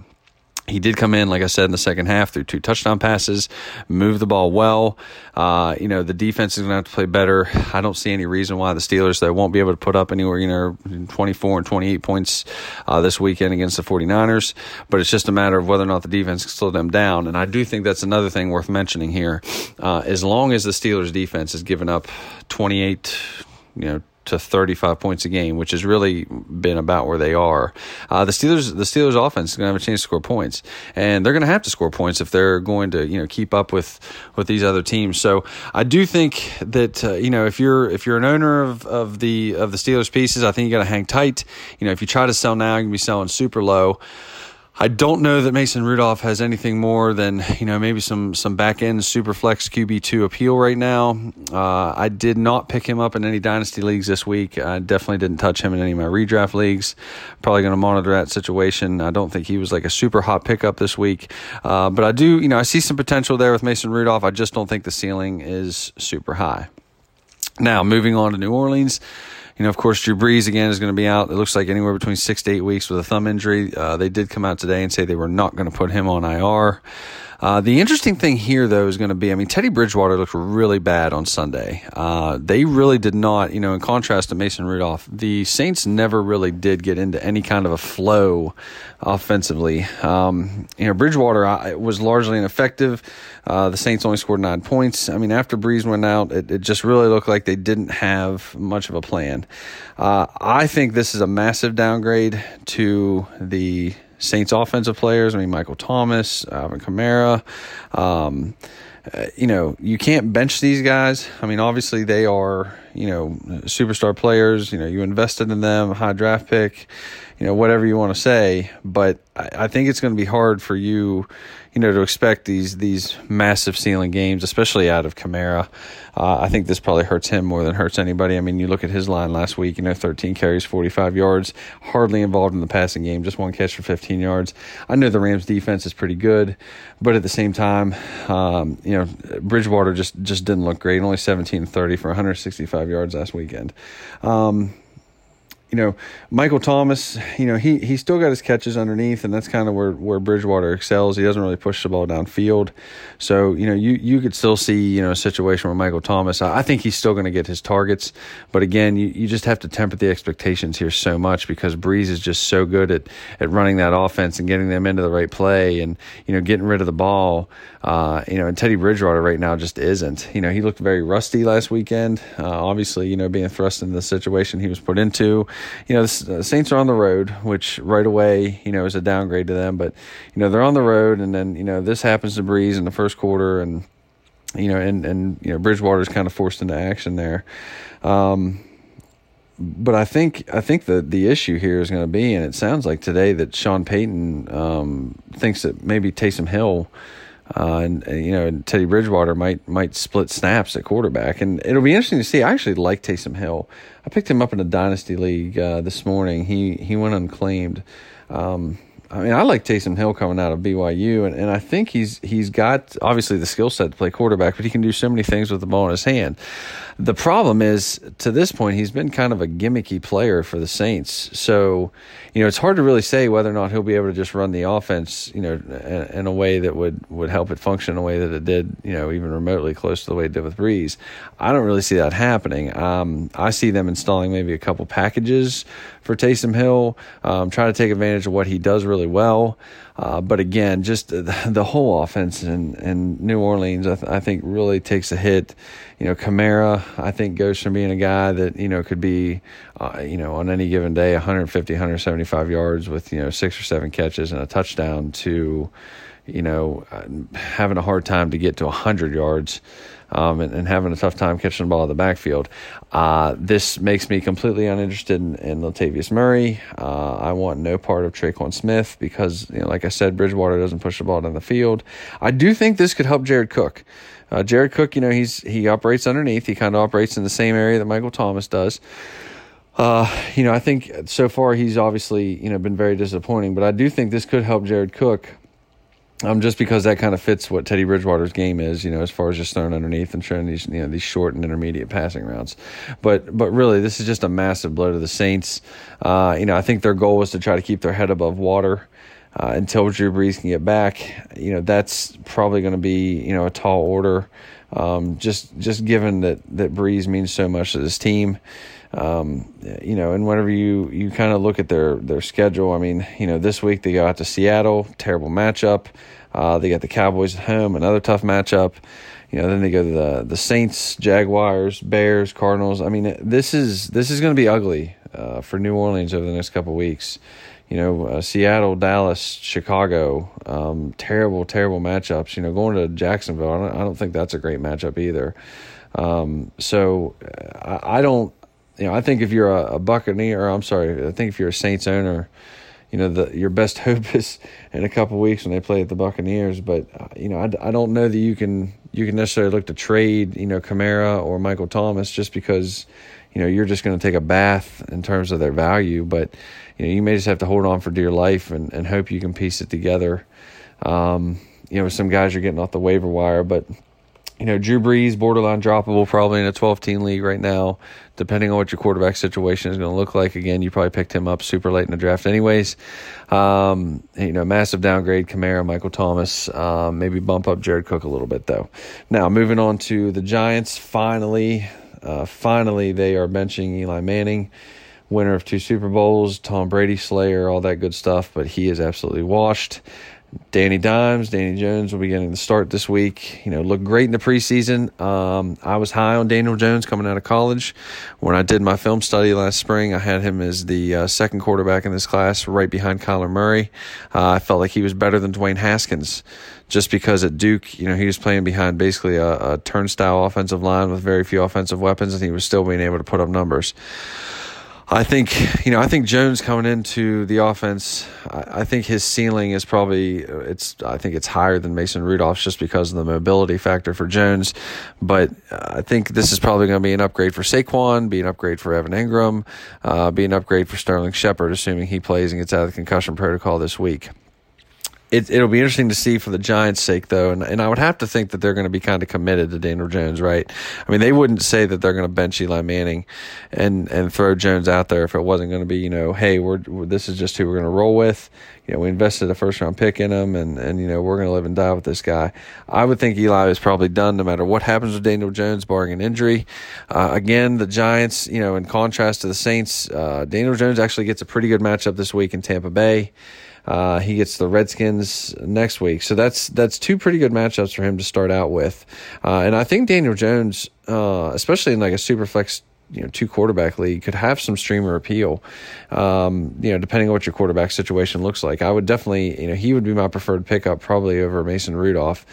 He did come in, like I said, in the second half threw two touchdown passes, moved the ball well. Uh, you know, the defense is going to have to play better. I don't see any reason why the Steelers they won't be able to put up anywhere, you know, 24 and 28 points uh, this weekend against the 49ers. But it's just a matter of whether or not the defense can slow them down. And I do think that's another thing worth mentioning here. Uh, as long as the Steelers defense has given up 28, you know, to 35 points a game, which has really been about where they are. Uh, the Steelers, the Steelers offense is going to have a chance to score points, and they're going to have to score points if they're going to, you know, keep up with with these other teams. So I do think that uh, you know if you're if you're an owner of, of the of the Steelers pieces, I think you got to hang tight. You know, if you try to sell now, you can be selling super low. I don't know that Mason Rudolph has anything more than you know maybe some some back end super flex QB two appeal right now. Uh, I did not pick him up in any dynasty leagues this week. I definitely didn't touch him in any of my redraft leagues. Probably going to monitor that situation. I don't think he was like a super hot pickup this week, uh, but I do you know I see some potential there with Mason Rudolph. I just don't think the ceiling is super high. Now moving on to New Orleans. You know, of course, Drew Brees again is going to be out. It looks like anywhere between six to eight weeks with a thumb injury. Uh, they did come out today and say they were not going to put him on IR. Uh, the interesting thing here, though, is going to be I mean, Teddy Bridgewater looked really bad on Sunday. Uh, they really did not, you know, in contrast to Mason Rudolph, the Saints never really did get into any kind of a flow offensively. Um, you know, Bridgewater was largely ineffective. Uh, the Saints only scored nine points. I mean, after Brees went out, it, it just really looked like they didn't have much of a plan. Uh, I think this is a massive downgrade to the Saints offensive players. I mean, Michael Thomas, Alvin Kamara. Um, uh, you know, you can't bench these guys. I mean, obviously they are, you know, superstar players. You know, you invested in them, high draft pick, you know, whatever you want to say. But I, I think it's going to be hard for you, you know, to expect these these massive ceiling games, especially out of Kamara. Uh, I think this probably hurts him more than hurts anybody. I mean, you look at his line last week, you know, 13 carries, 45 yards, hardly involved in the passing game, just one catch for 15 yards. I know the Rams defense is pretty good, but at the same time, um, you know, Bridgewater just just didn't look great. Only 17 30 for 165 yards last weekend. Um, you know, Michael Thomas, you know, he he still got his catches underneath, and that's kind of where, where Bridgewater excels. He doesn't really push the ball downfield. So, you know, you, you could still see, you know, a situation where Michael Thomas, I, I think he's still going to get his targets. But again, you, you just have to temper the expectations here so much because Brees is just so good at, at running that offense and getting them into the right play and, you know, getting rid of the ball. Uh, you know, and Teddy Bridgewater right now just isn't. You know, he looked very rusty last weekend. Uh, obviously, you know, being thrust into the situation he was put into. You know, the Saints are on the road, which right away, you know, is a downgrade to them. But, you know, they're on the road, and then, you know, this happens to Brees in the first quarter, and, you know, and, and you know, Bridgewater's kind of forced into action there. Um, but I think I think the the issue here is going to be, and it sounds like today that Sean Payton um, thinks that maybe Taysom Hill uh, and, and, you know Teddy Bridgewater might might split snaps at quarterback, and it'll be interesting to see. I actually like Taysom Hill. I picked him up in a dynasty league uh, this morning. He he went unclaimed. Um, I mean, I like Taysom Hill coming out of BYU, and, and I think he's he's got obviously the skill set to play quarterback, but he can do so many things with the ball in his hand. The problem is, to this point, he's been kind of a gimmicky player for the Saints. So, you know, it's hard to really say whether or not he'll be able to just run the offense, you know, in, a way that would, would help it function in a way that it did, you know, even remotely close to the way it did with Brees. I don't really see that happening. Um, I see them installing maybe a couple packages for Taysom Hill, um, trying to take advantage of what he does really well. Uh, but again, just the, the, whole offense in, in New Orleans, I, th- I, think, really takes a hit. You know, Kamara, I think, goes from being a guy that, you know, could be, uh, you know, on any given day, 150, 175 yards with, you know, six or seven catches and a touchdown to, you know, uh, having a hard time to get to 100 yards um, and, and, having a tough time catching the ball in the backfield. Uh, this makes me completely uninterested in, in Latavius Murray. Uh, I want no part of Tre'Quan Smith because, you know, like I said, Bridgewater doesn't push the ball down the field. I do think this could help Jared Cook. Uh, Jared Cook, you know, he's he operates underneath. He kind of operates in the same area that Michael Thomas does. Uh, you know, I think so far he's obviously you know been very disappointing, but I do think this could help Jared Cook. Um, just because that kind of fits what Teddy Bridgewater's game is, you know, as far as just throwing underneath and trying these, you know, these short and intermediate passing routes. But, but really, this is just a massive blow to the Saints. Uh, you know, I think their goal was to try to keep their head above water uh, until Drew Brees can get back. You know, that's probably going to be, you know, a tall order. Um, just, just given that that Brees means so much to this team. Um, you know, and whenever you you kind of look at their their schedule, I mean, you know, this week they go out to Seattle, terrible matchup. Uh, they got the Cowboys at home, another tough matchup. You know, then they go to the the Saints, Jaguars, Bears, Cardinals. I mean, this is this is going to be ugly uh, for New Orleans over the next couple weeks. You know, uh, Seattle, Dallas, Chicago, um, terrible, terrible matchups. You know, going to Jacksonville, I don't, I don't think that's a great matchup either. Um, so uh, I, I don't you know, I think if you're a, a Buccaneer, I'm sorry, I think if you're a Saints owner, you know, the, your best [laughs] hope is in a couple weeks when they play at the Buccaneers. But uh, you know, I, I don't know that you can you can necessarily look to trade you know Kamara or Michael Thomas just because you know you're just going to take a bath in terms of their value. But you know, you may just have to hold on for dear life and, and hope you can piece it together. Um, you know, some guys are getting off the waiver wire, but you know, Drew Brees, borderline droppable, probably in a 12 team league right now, depending on what your quarterback situation is going to look like. Again, you probably picked him up super late in the draft, anyways. Um, you know, massive downgrade, Kamara, Michael Thomas, um, maybe bump up Jared Cook a little bit, though. Now, moving on to the Giants, finally, uh, finally, they are benching Eli Manning, winner of two Super Bowls, Tom Brady Slayer, all that good stuff, but he is absolutely washed. Danny Dimes, Danny Jones will be getting the start this week. You know, looked great in the preseason. Um, I was high on Daniel Jones coming out of college. When I did my film study last spring, I had him as the uh, second quarterback in this class, right behind Kyler Murray. Uh, I felt like he was better than Dwayne Haskins, just because at Duke, you know, he was playing behind basically a, a turnstile offensive line with very few offensive weapons, and he was still being able to put up numbers. I think you know. I think Jones coming into the offense. I, I, think his ceiling is probably it's. I think it's higher than Mason Rudolph's just because of the mobility factor for Jones. But I think this is probably going to be an upgrade for Saquon, be an upgrade for Evan Engram, uh, be an upgrade for Sterling Shepard, assuming he plays and gets out of the concussion protocol this week it, it'll be interesting to see for the Giants' sake, though, and, and I would have to think that they're going to be kind of committed to Daniel Jones, right? I mean, they wouldn't say that they're going to bench Eli Manning and and throw Jones out there if it wasn't going to be, you know, hey, we're, we're this is just who we're going to roll with. You know, we invested a first round pick in him, and and you know we're going to live and die with this guy. I would think Eli is probably done no matter what happens with Daniel Jones, barring an injury. Uh, again, the Giants, you know, in contrast to the Saints, uh, Daniel Jones actually gets a pretty good matchup this week in Tampa Bay. Uh, he gets the Redskins next week, so that's that's two pretty good matchups for him to start out with. Uh, and I think Daniel Jones, uh, especially in like a super flex you know two quarterback league could have some streamer appeal. Um, you know depending on what your quarterback situation looks like. I would definitely you know he would be my preferred pickup probably over mason rudolph.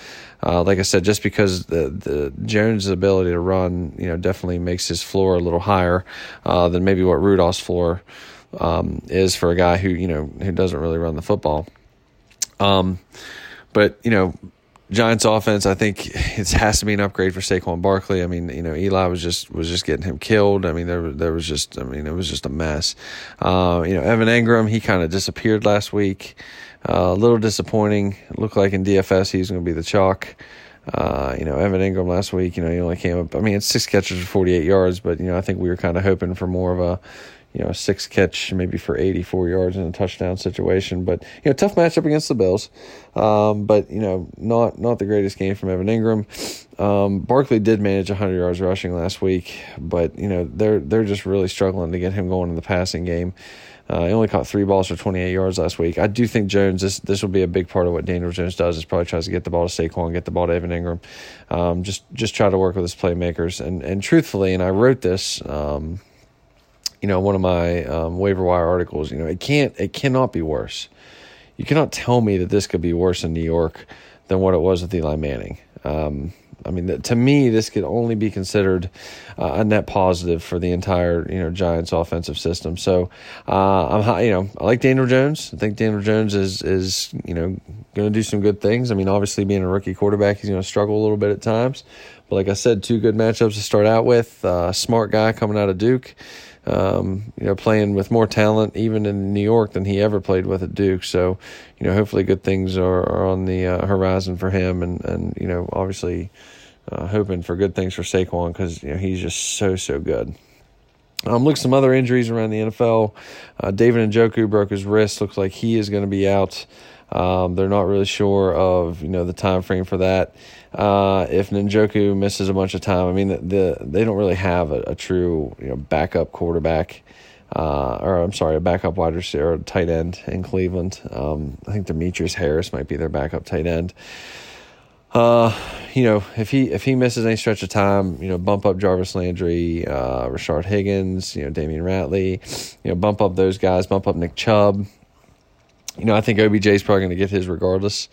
Uh, like i said just because the the jones ability to run you know definitely makes his floor a little higher uh, than maybe what rudolph's floor um, is for a guy who you know who doesn't really run the football. Um, but you know, Giants offense, I think it has to be an upgrade for Saquon Barkley. I mean, you know, Eli was just was just getting him killed. I mean, there there was just, I mean, it was just a mess. Uh, you know, Evan Engram, he kind of disappeared last week. Uh, a little disappointing. It looked like in DFS he's going to be the chalk. Uh, you know, Evan Engram last week, you know, he only came up. I mean, it's six catches for 48 yards, but you know, I think we were kind of hoping for more of a you know, six catch maybe for 84 yards in a touchdown situation. But, you know, tough matchup against the Bills. Um, but, you know, not not the greatest game from Evan Engram. Um, Barkley did manage 100 yards rushing last week, but, you know, they're, they're just really struggling to get him going in the passing game. Uh, he only caught three balls for 28 yards last week. I do think Jones, this this will be a big part of what Daniel Jones does, is probably tries to get the ball to Saquon, get the ball to Evan Engram, um, just just try to work with his playmakers. And and truthfully, and I wrote this um, you know, one of my um, waiver wire articles, you know, it can't, it cannot be worse. You cannot tell me that this could be worse in New York than what it was with Eli Manning. Um, I mean, to me, this could only be considered uh, a net positive for the entire, you know, Giants offensive system. So, uh, I'm, you know, I like Daniel Jones. I think Daniel Jones is is you know going to do some good things. I mean, obviously being a rookie quarterback, he's going to struggle a little bit at times. But like I said, two good matchups to start out with. Uh, smart guy coming out of Duke. Um, you know, playing with more talent even in New York than he ever played with at Duke. So, you know, hopefully good things are, are on the uh, horizon for him, and and you know, obviously uh, hoping for good things for Saquon because you know he's just so so good. Um, look, some other injuries around the NFL. Uh, David Njoku broke his wrist. Looks like he is going to be out. Um, they're not really sure of you know the time frame for that. Uh, if Njoku misses a bunch of time, I mean the, the they don't really have a, a true you know backup quarterback. Uh, or I'm sorry, a backup wide receiver, tight end in Cleveland. Um, I think Demetrius Harris might be their backup tight end. Uh, you know, if he if he misses any stretch of time, you know, bump up Jarvis Landry, uh, Rashard Higgins, you know, Damion Ratley, you know, bump up those guys, bump up Nick Chubb. You know, I think OBJ is probably going to get his regardless.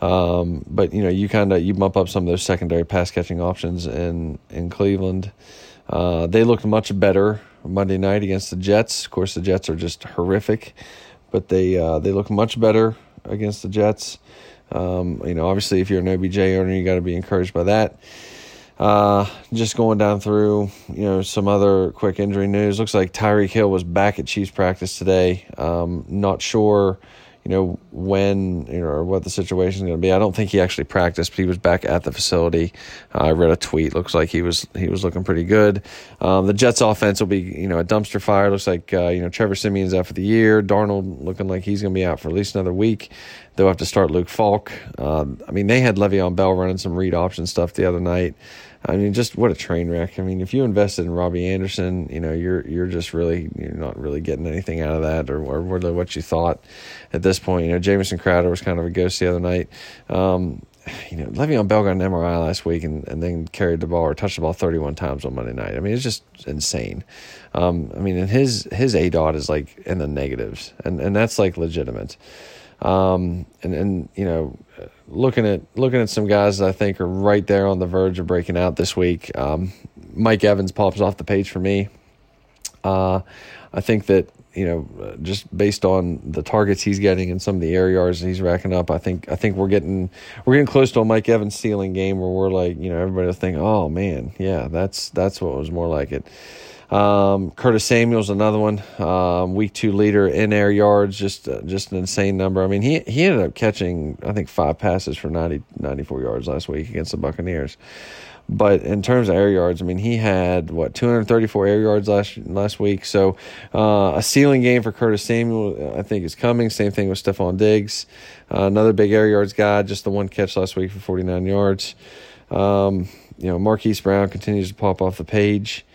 Um, but you know, you kind of you bump up some of those secondary pass catching options in in Cleveland. Uh, they looked much better Monday night against the Jets. Of course, the Jets are just horrific, but they uh, they look much better against the Jets. Um, you know, obviously, if you're an OBJ owner, you got to be encouraged by that. Uh, just going down through, you know, some other quick injury news. Looks like Tyreek Hill was back at Chiefs practice today. Um, not sure you know, when you know, or what the situation is going to be. I don't think he actually practiced, but he was back at the facility. Uh, I read a tweet. Looks like he was he was looking pretty good. Um, the Jets' offense will be you know a dumpster fire. Looks like uh, you know Trevor Siemian's out for the year. Darnold looking like he's going to be out for at least another week. They'll have to start Luke Falk. Um, I mean, they had Le'Veon Bell running some read option stuff the other night. I mean, just what a train wreck. I mean, if you invested in Robbie Anderson, you know, you're you're just really you're not really getting anything out of that, or, or really what you thought at this point. You know, Jamison Crowder was kind of a ghost the other night. Um, you know, Le'Veon Bell got an MRI last week and, and then carried the ball or touched the ball 31 times on Monday night. I mean, it's just insane. Um, I mean, and his his A dot is like in the negatives, and and that's like legitimate. Um, and and you know, looking at looking at some guys that I think are right there on the verge of breaking out this week. Um, Mike Evans pops off the page for me. Uh, I think that you know, just based on the targets he's getting and some of the air yards he's racking up, I think I think we're getting we're getting close to a Mike Evans ceiling game where we're like, you know, everybody will think, oh man, yeah, that's that's what was more like it. Um, Curtis Samuel's another one, um, week two leader in air yards, just uh, just an insane number. I mean, he he ended up catching I think five passes for 90, 94 yards last week against the Buccaneers. But in terms of air yards, I mean, he had what 234 air yards last last week. So uh, a ceiling game for Curtis Samuel, I think, is coming. Same thing with Stefon Diggs, uh, another big air yards guy. Just the one catch last week for 49 yards. Um, you know, Marquise Brown continues to pop off the page.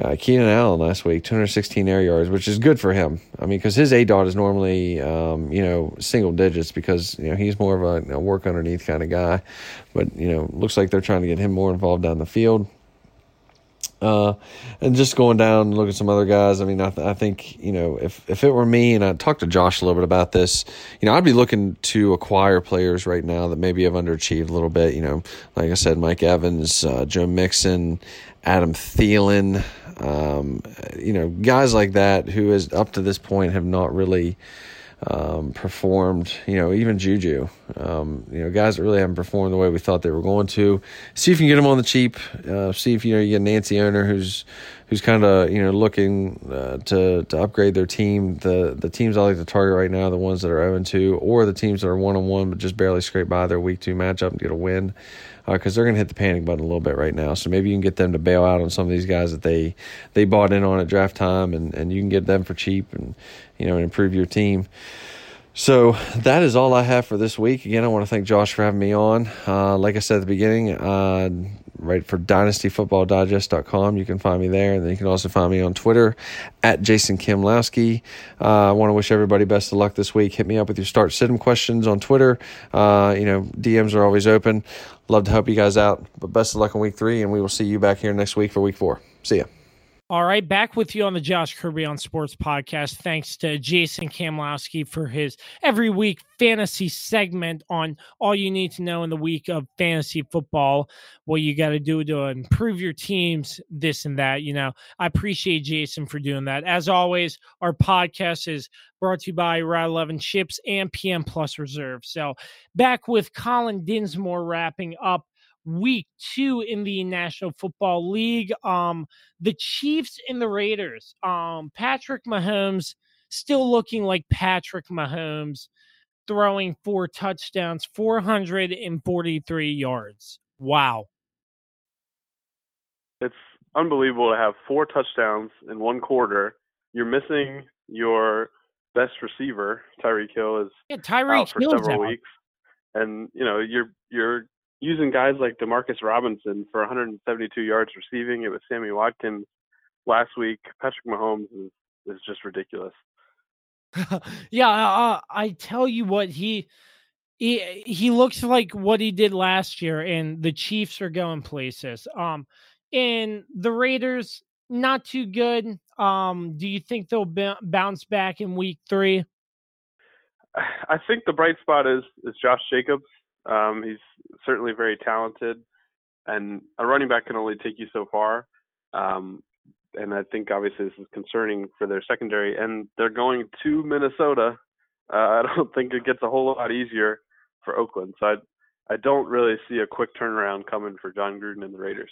Uh, Keenan Allen last week, 216 air yards, which is good for him. I mean, because his A dot is normally, um, you know, single digits because, you know, he's more of a know, work underneath kind of guy. But, you know, looks like they're trying to get him more involved down the field. Uh, and just going down and look at some other guys. I mean, I, th- I think you know if if it were me, and I talked to Josh a little bit about this, you know, I'd be looking to acquire players right now that maybe have underachieved a little bit. You know, like I said, Mike Evans, uh, Joe Mixon, Adam Thielen, um, you know, guys like that who is up to this point have not really um, performed. You know, even Juju. Um, you know, guys that really haven't performed the way we thought they were going to. See if you can get them on the cheap. Uh, see if you know you get Nancy owner who's who's kind of you know looking uh, to to upgrade their team. The the teams I like to target right now, the ones that are zero oh and two, or the teams that are one on one but just barely scrape by their week two matchup and get a win because uh, they're going to hit the panic button a little bit right now. So maybe you can get them to bail out on some of these guys that they they bought in on at draft time, and, and you can get them for cheap and you know and improve your team. So that is all I have for this week. Again, I want to thank Josh for having me on. Uh, like I said at the beginning, uh, write for dynastyfootballdigest.com. You can find me there. And then you can also find me on Twitter at Jason Kamlowsky. Uh, I want to wish everybody best of luck this week. Hit me up with your start sit questions on Twitter. Uh, you know, DMs are always open. Love to help you guys out. But best of luck in week three, and we will see you back here next week for week four. See ya. All right, back with you on the Josh Kirby on Sports podcast. Thanks to Jason Kamlowsky for his every week fantasy segment on all you need to know in the week of fantasy football, what you got to do to improve your teams, this and that. You know, I appreciate Jason for doing that. As always, our podcast is brought to you by Route 11 Chips and PM Plus Reserve. So back with Colin Dinsmore wrapping up week two in the National Football League. Um, the Chiefs and the Raiders. Um, Patrick Mahomes still looking like Patrick Mahomes, throwing four touchdowns, 443 yards. Wow. It's unbelievable to have four touchdowns in one quarter. You're missing your best receiver, Tyreek Hill, is yeah, Tyreek out for several out. weeks, and you know you're you're using guys like Demarcus Robinson for 172 yards receiving. It was Sammy Watkins last week. Patrick Mahomes is is just ridiculous. [laughs] yeah, uh, I tell you what he. He, he looks like what he did last year, and the Chiefs are going places. Um, and the Raiders, not too good. Um, do you think they'll b- bounce back in week three? [sighs] I think the bright spot is is Josh Jacobs. Um, he's certainly very talented, and a running back can only take you so far. Um, and I think obviously this is concerning for their secondary. And they're going to Minnesota. Uh, [laughs] I don't think it gets a whole lot easier for Oakland. So I, I don't really see a quick turnaround coming for Jon Gruden and the Raiders.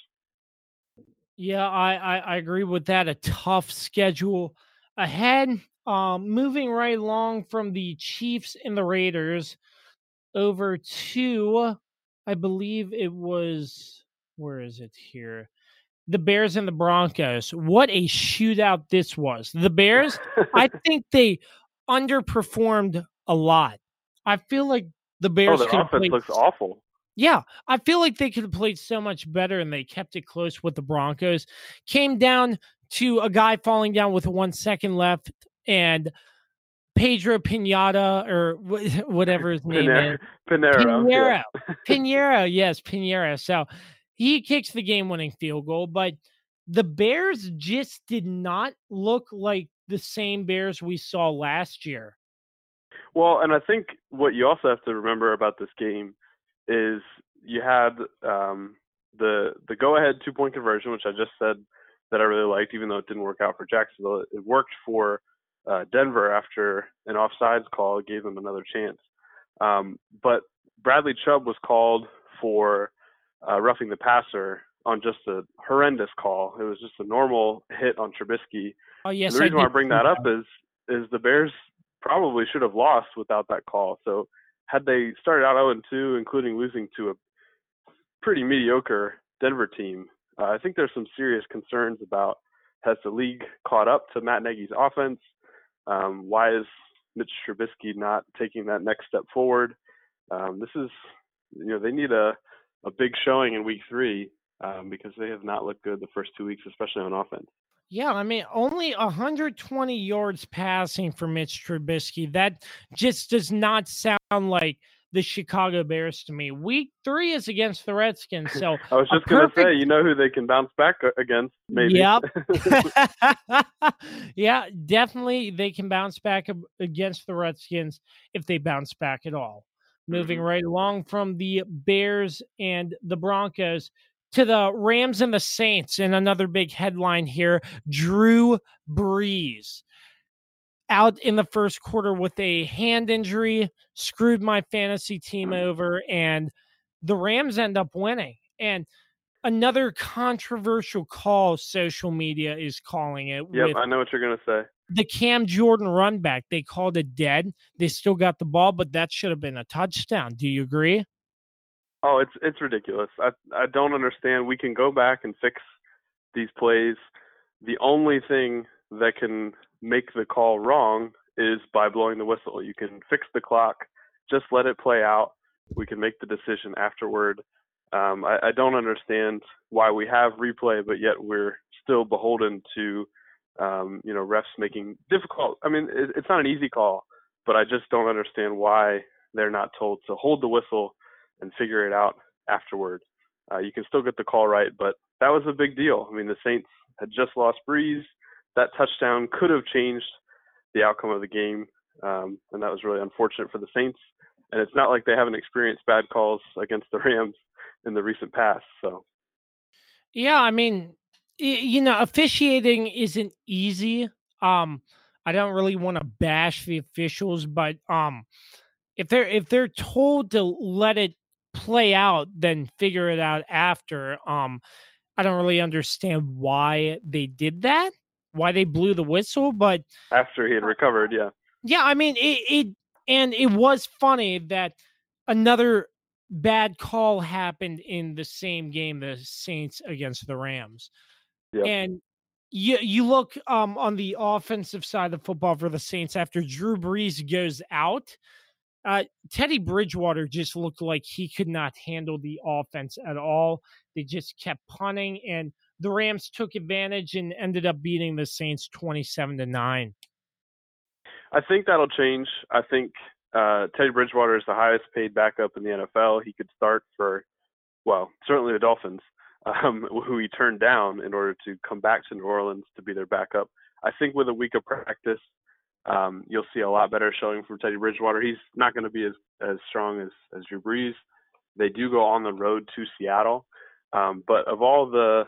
Yeah, I, I, I agree with that. A tough schedule ahead. Um, moving right along from the Chiefs and the Raiders over to, I believe it was, where is it here? The Bears and the Broncos. What a shootout this was. The Bears, I [laughs] think they underperformed a lot. I feel like the oh, Bears. Oh, their offense looks awful. Yeah, I feel like they could have played so much better and they kept it close with the Broncos. Came down to a guy falling down with one second left and Pedro Pinata or [laughs] whatever his name Pinero, is. Pinero. Pinero. [laughs] Yeah. Pineiro, yes, Pinero. So he kicks the game winning field goal, but the Bears just did not look like the same Bears we saw last year. Well, and I think what you also have to remember about this game is you had um, the the go ahead two point conversion, which I just said that I really liked, even though it didn't work out for Jacksonville. It worked for uh, Denver after an offsides call gave them another chance. Um, but Bradley Chubb was called for uh, roughing the passer on just a horrendous call. It was just a normal hit on Trubisky. Oh yes. And the reason I why I bring that up is is the Bears probably should have lost without that call. So had they started out 0 2, including losing to a pretty mediocre Denver team, uh, I think there's some serious concerns about has the league caught up to Matt Nagy's offense? Um, why is Mitch Trubisky not taking that next step forward? Um, this is, you know, they need a, a big showing in week three um, because they have not looked good the first two weeks, especially on offense. Yeah, I mean, only 120 yards passing for Mitch Trubisky. That just does not sound like the Chicago Bears to me. Week three is against the Redskins. [laughs] So I was just going to say, you know who they can bounce back against, maybe. Yep. [laughs] [laughs] yeah, definitely they can bounce back against the Redskins if they bounce back at all. Moving mm-hmm. right along from the Bears and the Broncos to the Rams and the Saints. And another big headline here Drew Brees out in the first quarter with a hand injury, screwed my fantasy team mm. over, and the Rams end up winning. And another controversial call, social media is calling it. Yep, I know what you're going to say. The Cam Jordan run back, they called it dead. They still got the ball, but that should have been a touchdown. Do you agree? Oh, it's it's ridiculous. I I don't understand. We can go back and fix these plays. The only thing that can make the call wrong is by blowing the whistle. You can fix the clock, just let it play out. We can make the decision afterward. Um, I, I don't understand why we have replay, but yet we're still beholden to, um, you know, refs making difficult. I mean, it, it's not an easy call, but I just don't understand why they're not told to hold the whistle and figure it out afterward. Uh, you can still get the call right, but that was a big deal. I mean, the Saints had just lost Brees. That touchdown could have changed the outcome of the game, um, and that was really unfortunate for the Saints. And it's not like they haven't experienced bad calls against the [laughs] Rams in the recent past. So, yeah, I mean, you know, officiating isn't easy. Um, I don't really want to bash the officials, but um, if they're if they're told to let it play out then figure it out after. Um, I don't really understand why they did that, why they blew the whistle, but after he had recovered, yeah, yeah. I mean, it, it and it was funny that another bad call happened in the same game, the Saints against the Rams, yep. and you you look um on the offensive side of the football for the Saints after Drew Brees goes out. Uh, Teddy Bridgewater just looked like he could not handle the offense at all. They just kept punting, and the Rams took advantage and ended up beating the Saints twenty-seven to nine. I think that'll change. I think uh, Teddy Bridgewater is the highest paid backup in the NFL. He could start for, well, certainly the Dolphins um, [laughs] who he turned down in order to come back to New Orleans to be their backup. I think with a week of practice, um, you'll see a lot better showing from Teddy Bridgewater. He's not going to be as as strong as as Drew Brees. They do go on the road to Seattle, um, but of all the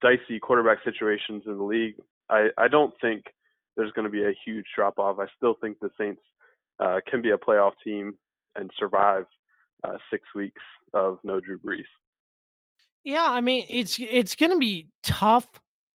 dicey quarterback situations in the league, I, I don't think there's going to be a huge drop off. I still think the Saints uh, can be a playoff team and survive uh, six weeks of no Drew Brees. Yeah, I mean it's it's going to be tough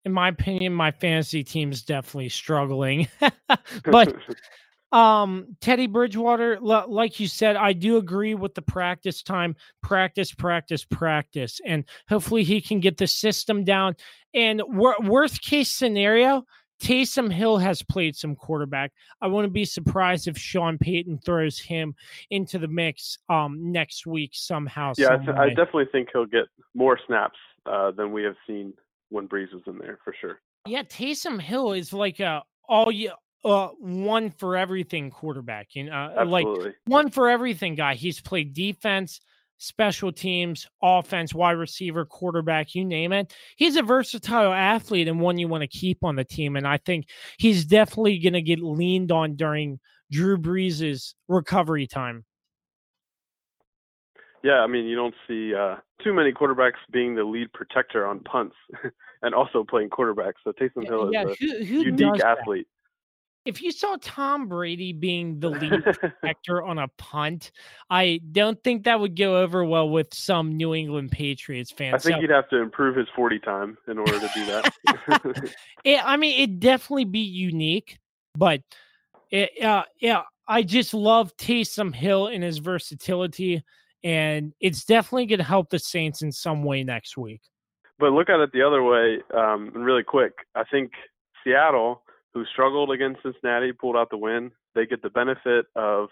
in my opinion. My fantasy team is definitely struggling, [laughs] but [laughs] um Teddy Bridgewater, like you said, I do agree with the practice time, practice, practice, practice, and hopefully he can get the system down. And wor- worst case scenario, Taysom Hill has played some quarterback. I wouldn't be surprised if Sean Payton throws him into the mix um, next week somehow. Yeah, I, th- I, definitely think he'll get more snaps uh, than we have seen when Brees was in there for sure. Yeah, Taysom Hill is like a all you uh one for everything quarterback. You know, uh, like one for everything guy. He's played defense, special teams, offense, wide receiver, quarterback, you name it. He's a versatile athlete and one you want to keep on the team. And I think he's definitely going to get leaned on during Drew Brees' recovery time. Yeah, I mean, you don't see uh, too many quarterbacks being the lead protector on punts [laughs] and also playing quarterback. So Taysom Hill yeah, is who, a who unique athlete if you saw Tom Brady being the lead [laughs] protector on a punt, I don't think that would go over well with some New England Patriots fans. I think so, he'd have to improve his 40 time in order to do that. [laughs] it, I mean, it'd definitely be unique, but it, uh, yeah, I just love Taysom Hill and his versatility, and it's definitely going to help the Saints in some way next week. But look at it the other way, um, and really quick. I think Seattle – who struggled against Cincinnati, pulled out the win. They get the benefit of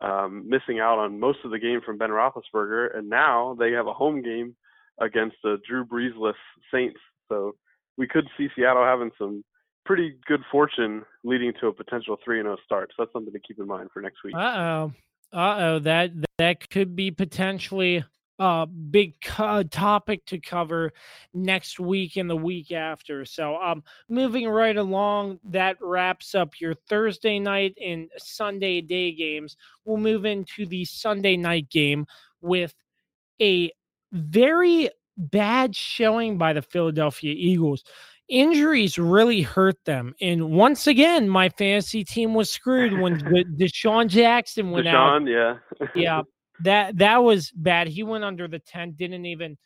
um, missing out on most of the game from Ben Roethlisberger, and now they have a home game against the Drew Breesless Saints. So we could see Seattle having some pretty good fortune leading to a potential 3 and 0 start. So that's something to keep in mind for next week. Uh oh. Uh oh. That, that could be potentially uh, big co- topic to cover next week and the week after. So, um, moving right along, that wraps up your Thursday night and Sunday day games. We'll move into the Sunday night game with a very bad showing by the Philadelphia Eagles. Injuries really hurt them. And once again, my fantasy team was screwed when [laughs] DeSean Jackson went DeSean, out. yeah. yeah that that was bad. He went under the tent, didn't even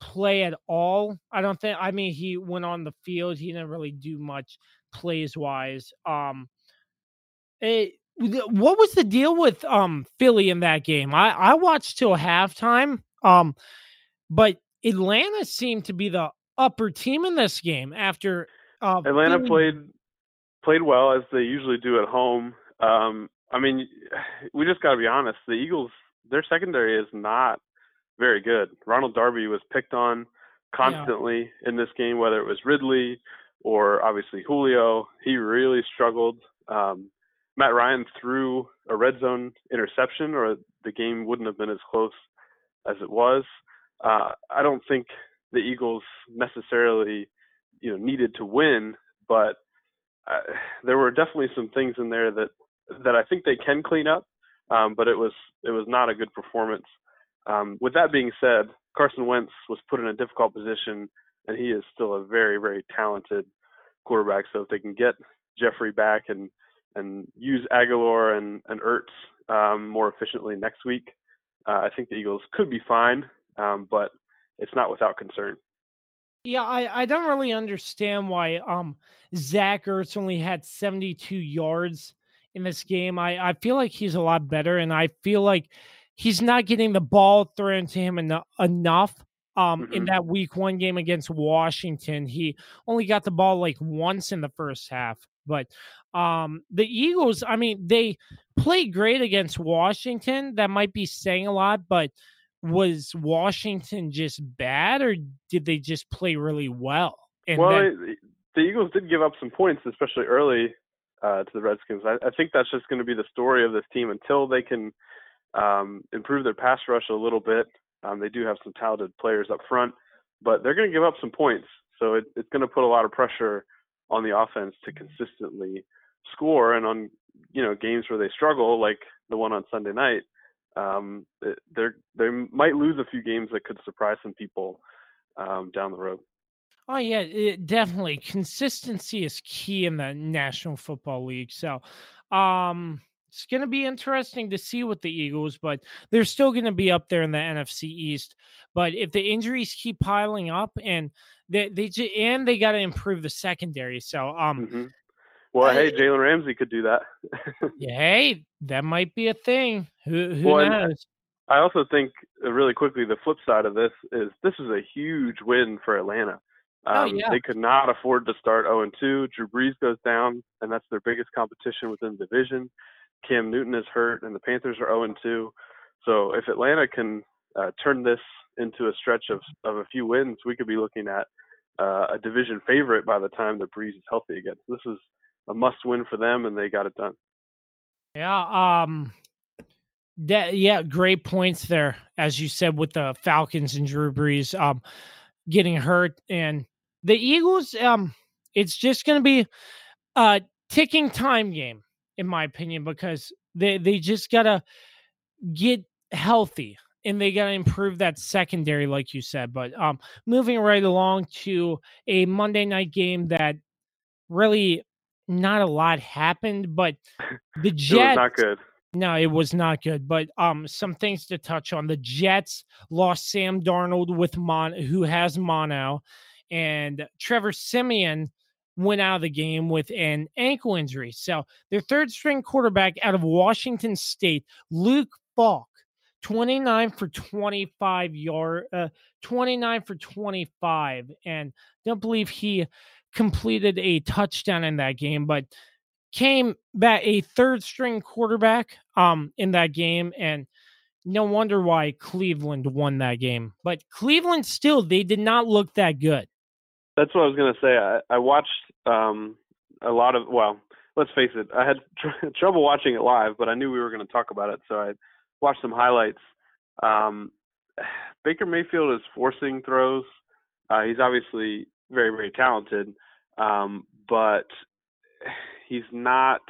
play at all. I don't think. I mean, he went on the field. He didn't really do much plays wise. Um, it, what was the deal with um Philly in that game? I I watched till halftime. Um, but Atlanta seemed to be the upper team in this game after uh, Atlanta played played well as they usually do at home. Um, I mean, [sighs] we just got to be honest. The Eagles their secondary is not very good. Ronald Darby was picked on constantly yeah. in this game, whether it was Ridley or obviously Julio. He really struggled. Um, Matt Ryan threw a red zone interception, or the game wouldn't have been as close as it was. Uh, I don't think the Eagles necessarily, you know, needed to win, but uh, there were definitely some things in there that that I think they can clean up um, but it was it was not a good performance. Um, with that being said, Carson Wentz was put in a difficult position, and he is still a very very talented quarterback. So if they can get Jeffery back and and use Agholor and and Ertz um, more efficiently next week, uh, I think the Eagles could be fine, um, but it's not without concern. Yeah, I, I don't really understand why um Zach Ertz only had 72 yards in this game. I, I feel like he's a lot better, and I feel like he's not getting the ball thrown to him en- enough. Um, mm-hmm. in that week one game against Washington, he only got the ball like once in the first half. But um, the Eagles, I mean, they played great against Washington. That might be saying a lot, but was Washington just bad, or did they just play really well? And well, then, the Eagles did give up some points, especially early uh, to the Redskins. I, I think that's just going to be the story of this team until they can um, improve their pass rush a little bit. Um, they do have some talented players up front, but they're going to give up some points. So it, it's going to put a lot of pressure on the offense to consistently score. And on you know games where they struggle, like the one on Sunday night, um, they they might lose a few games that could surprise some people um, down the road. Oh yeah, it, definitely. Consistency is key in the National Football League. So, um, it's going to be interesting to see with the Eagles, but they're still going to be up there in the NFC East. But if the injuries keep piling up and they they and they got to improve the secondary, so um, mm-hmm. Well, hey, Jalen Ramsey could do that. [laughs] yeah, hey, that might be a thing. Who, who well, knows? I also think uh, really quickly the flip side of this is this is a huge win for Atlanta. Oh, um, oh, yeah. They could not afford to start 0 2. Drew Brees goes down, and that's their biggest competition within the division. Cam Newton is hurt, and the Panthers are 0 2. So if Atlanta can uh, turn this into a stretch of, of a few wins, we could be looking at uh, a division favorite by the time the Brees is healthy again. So this is a must win for them, and they got it done. Yeah. Um. That yeah, great points there, as you said with the Falcons and Drew Brees um getting hurt, and the Eagles. Um, it's just going to be a ticking time game, in my opinion, because they they just gotta get healthy and they got to improve that secondary, like you said. But um, moving right along to a Monday night game that really not a lot happened, but the [laughs] Jets not good. No, it was not good. But um, some things to touch on. The Jets lost Sam Darnold with Mon, who has mono, and Trevor Siemian went out of the game with an ankle injury. So their third string quarterback out of Washington State, Luke Falk, 29 for 25 yard, uh, 29 for 25, and don't believe he completed a touchdown in that game, but came back a third string quarterback um in that game and no wonder why Cleveland won that game. But Cleveland still they did not look that good. That's what I was going to say. I, I watched um a lot of well, let's face it, I had tr- [laughs] trouble watching it live, but I knew we were going to talk about it, so I watched some highlights. Um [sighs] Baker Mayfield is forcing throws. Uh, he's obviously very very talented, um, but [sighs] he's not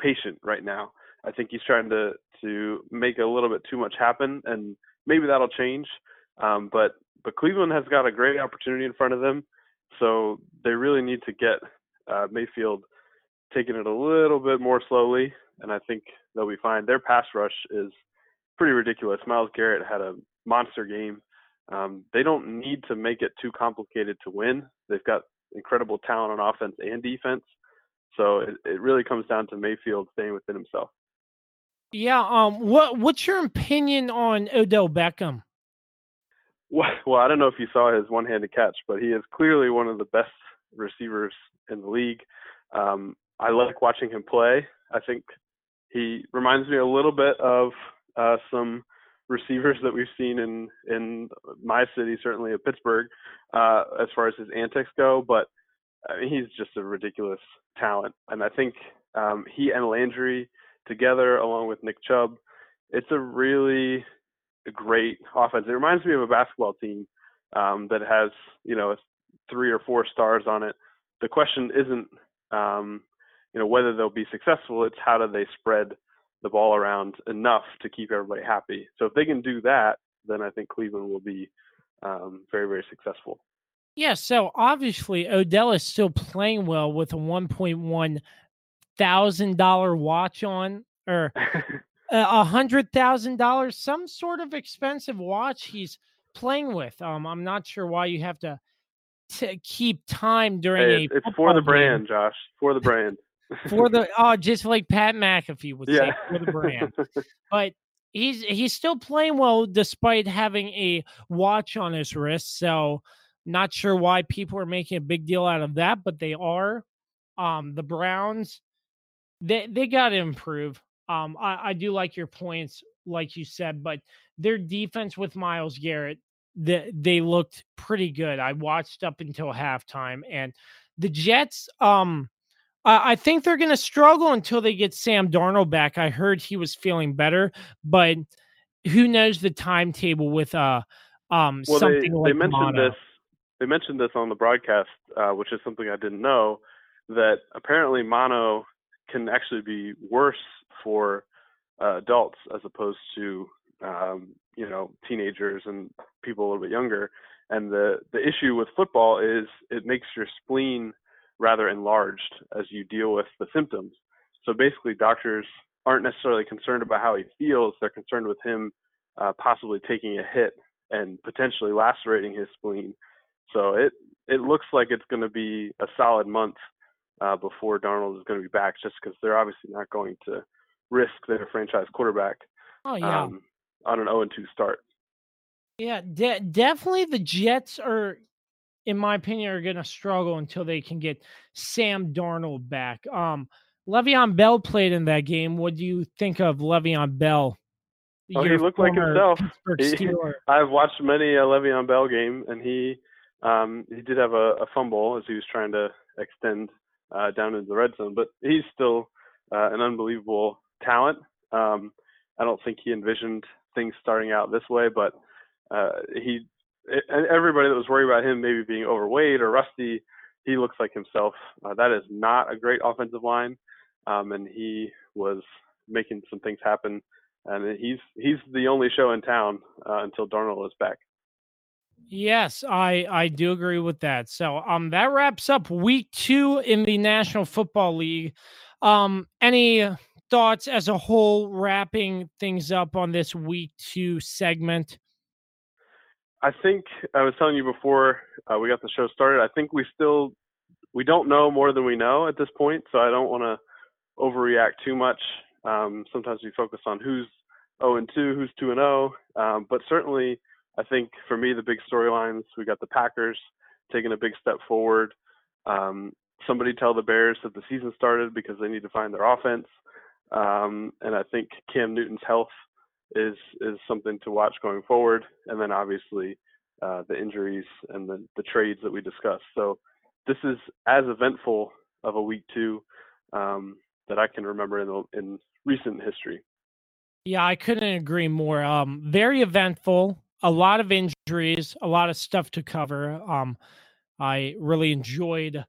patient right now. I think he's trying to to make a little bit too much happen, and maybe that'll change. Um, but but Cleveland has got a great opportunity in front of them, so they really need to get uh, Mayfield taking it a little bit more slowly, and I think they'll be fine. Their pass rush is pretty ridiculous. Myles Garrett had a monster game. Um, they don't need to make it too complicated to win. They've got incredible talent on offense and defense. So it, it really comes down to Mayfield staying within himself. Yeah. Um. What What's your opinion on Odell Beckham? [laughs] Well, I don't know if you saw his one-handed catch, but he is clearly one of the best receivers in the league. Um, I like watching him play. I think he reminds me a little bit of uh, some receivers that we've seen in in my city, certainly at Pittsburgh, uh, as far as his antics go. But I mean, he's just a ridiculous talent, and I think um, he and Landry together, along with Nick Chubb, it's a really great offense. It reminds me of a basketball team um, that has you know three or four stars on it. The question isn't um, you know whether they'll be successful; it's how do they spread the ball around enough to keep everybody happy. So if they can do that, then I think Cleveland will be um, very, very successful. Yeah. So obviously, Odell is still playing well with a $1.1 thousand watch on, or [laughs] a hundred thousand dollars, some sort of expensive watch he's playing with. Um, I'm not sure why you have to to keep time during hey, a. It's for the game. brand, Josh. For the brand. for the [laughs] oh, just like Pat McAfee would yeah. say for the brand. [laughs] but he's he's still playing well despite having a watch on his wrist. So not sure why people are making a big deal out of that, but they are. Um, the Browns, they they got to improve. Um, I, I do like your points, like you said, but their defense with Myles Garrett, they, they looked pretty good. I watched up until halftime, and the Jets, um, I, I think they're going to struggle until they get Sam Darnold back. I heard he was feeling better, but who knows the timetable with uh um well, something they, like they mentioned mono. this. They mentioned this on the broadcast, uh, which is something I didn't know. That apparently mono can actually be worse for uh, adults as opposed to um, you know teenagers and people a little bit younger. And the the issue with football is it makes your spleen rather enlarged as you deal with the symptoms. So basically, doctors aren't necessarily concerned about how he feels; they're concerned with him uh, possibly taking a hit and potentially lacerating his spleen. So it it looks like it's going to be a solid month uh, before Darnold is going to be back, just because they're obviously not going to risk their franchise quarterback Oh yeah, um, on an 0 2 start. yeah, de- definitely the Jets are, in my opinion, are going to struggle until they can get Sam Darnold back. Um, Le'Veon Bell played in that game. What do you think of Le'Veon Bell? Oh, he looked like himself. He- I've watched many a Le'Veon Bell game, and he um, he did have a, a fumble as he was trying to extend uh, down into the red zone, but he's still uh, an unbelievable talent. Um, I don't think he envisioned things starting out this way, but uh, he and everybody that was worried about him maybe being overweight or rusty, he looks like himself. Uh, that is not a great offensive line, um, and he was making some things happen. And he's he's the only show in town uh, until Darnold is back. Yes, I I do agree with that. So um that wraps up week 2 in the National Football League. Um any thoughts as a whole wrapping things up on this week 2 segment? I think I was telling you before uh, we got the show started. I think we still we don't know more than we know at this point, so I don't want to overreact too much. Um, sometimes we focus on who's 0 and 2, who's 2 and 0, um, but certainly I think for me the big storylines we got the Packers taking a big step forward. Um, somebody tell the Bears that the season started because they need to find their offense, um, and I think Cam Newton's health is is something to watch going forward, and then obviously uh, the injuries and the, the trades that we discussed. So this is as eventful of a week two um, that I can remember in the, in recent history. Yeah, I couldn't agree more. Um very eventful, a lot of injuries, a lot of stuff to cover. Um I really enjoyed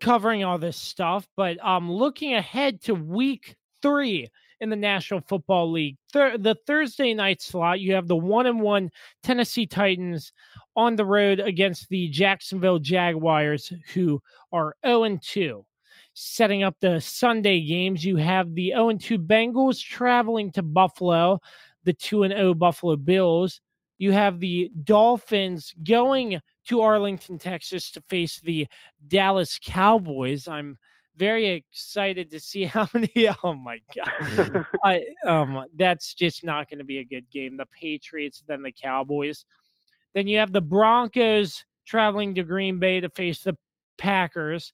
covering all this stuff, but um looking ahead to week 3 in the National Football League. The Thursday night slot, you have the 1 and 1 Tennessee Titans on the road against the Jacksonville Jaguars who are 0 and 2 setting up the Sunday games, you have the 0 and 2 Bengals traveling to Buffalo, the 2 and 0 Buffalo Bills. You have the Dolphins going to Arlington, Texas to face the Dallas Cowboys. I'm very excited to see [laughs] how many. Oh my God. I, um, that's just not going to be a good game. The Patriots, then the Cowboys. Then you have the Broncos traveling to Green Bay to face the Packers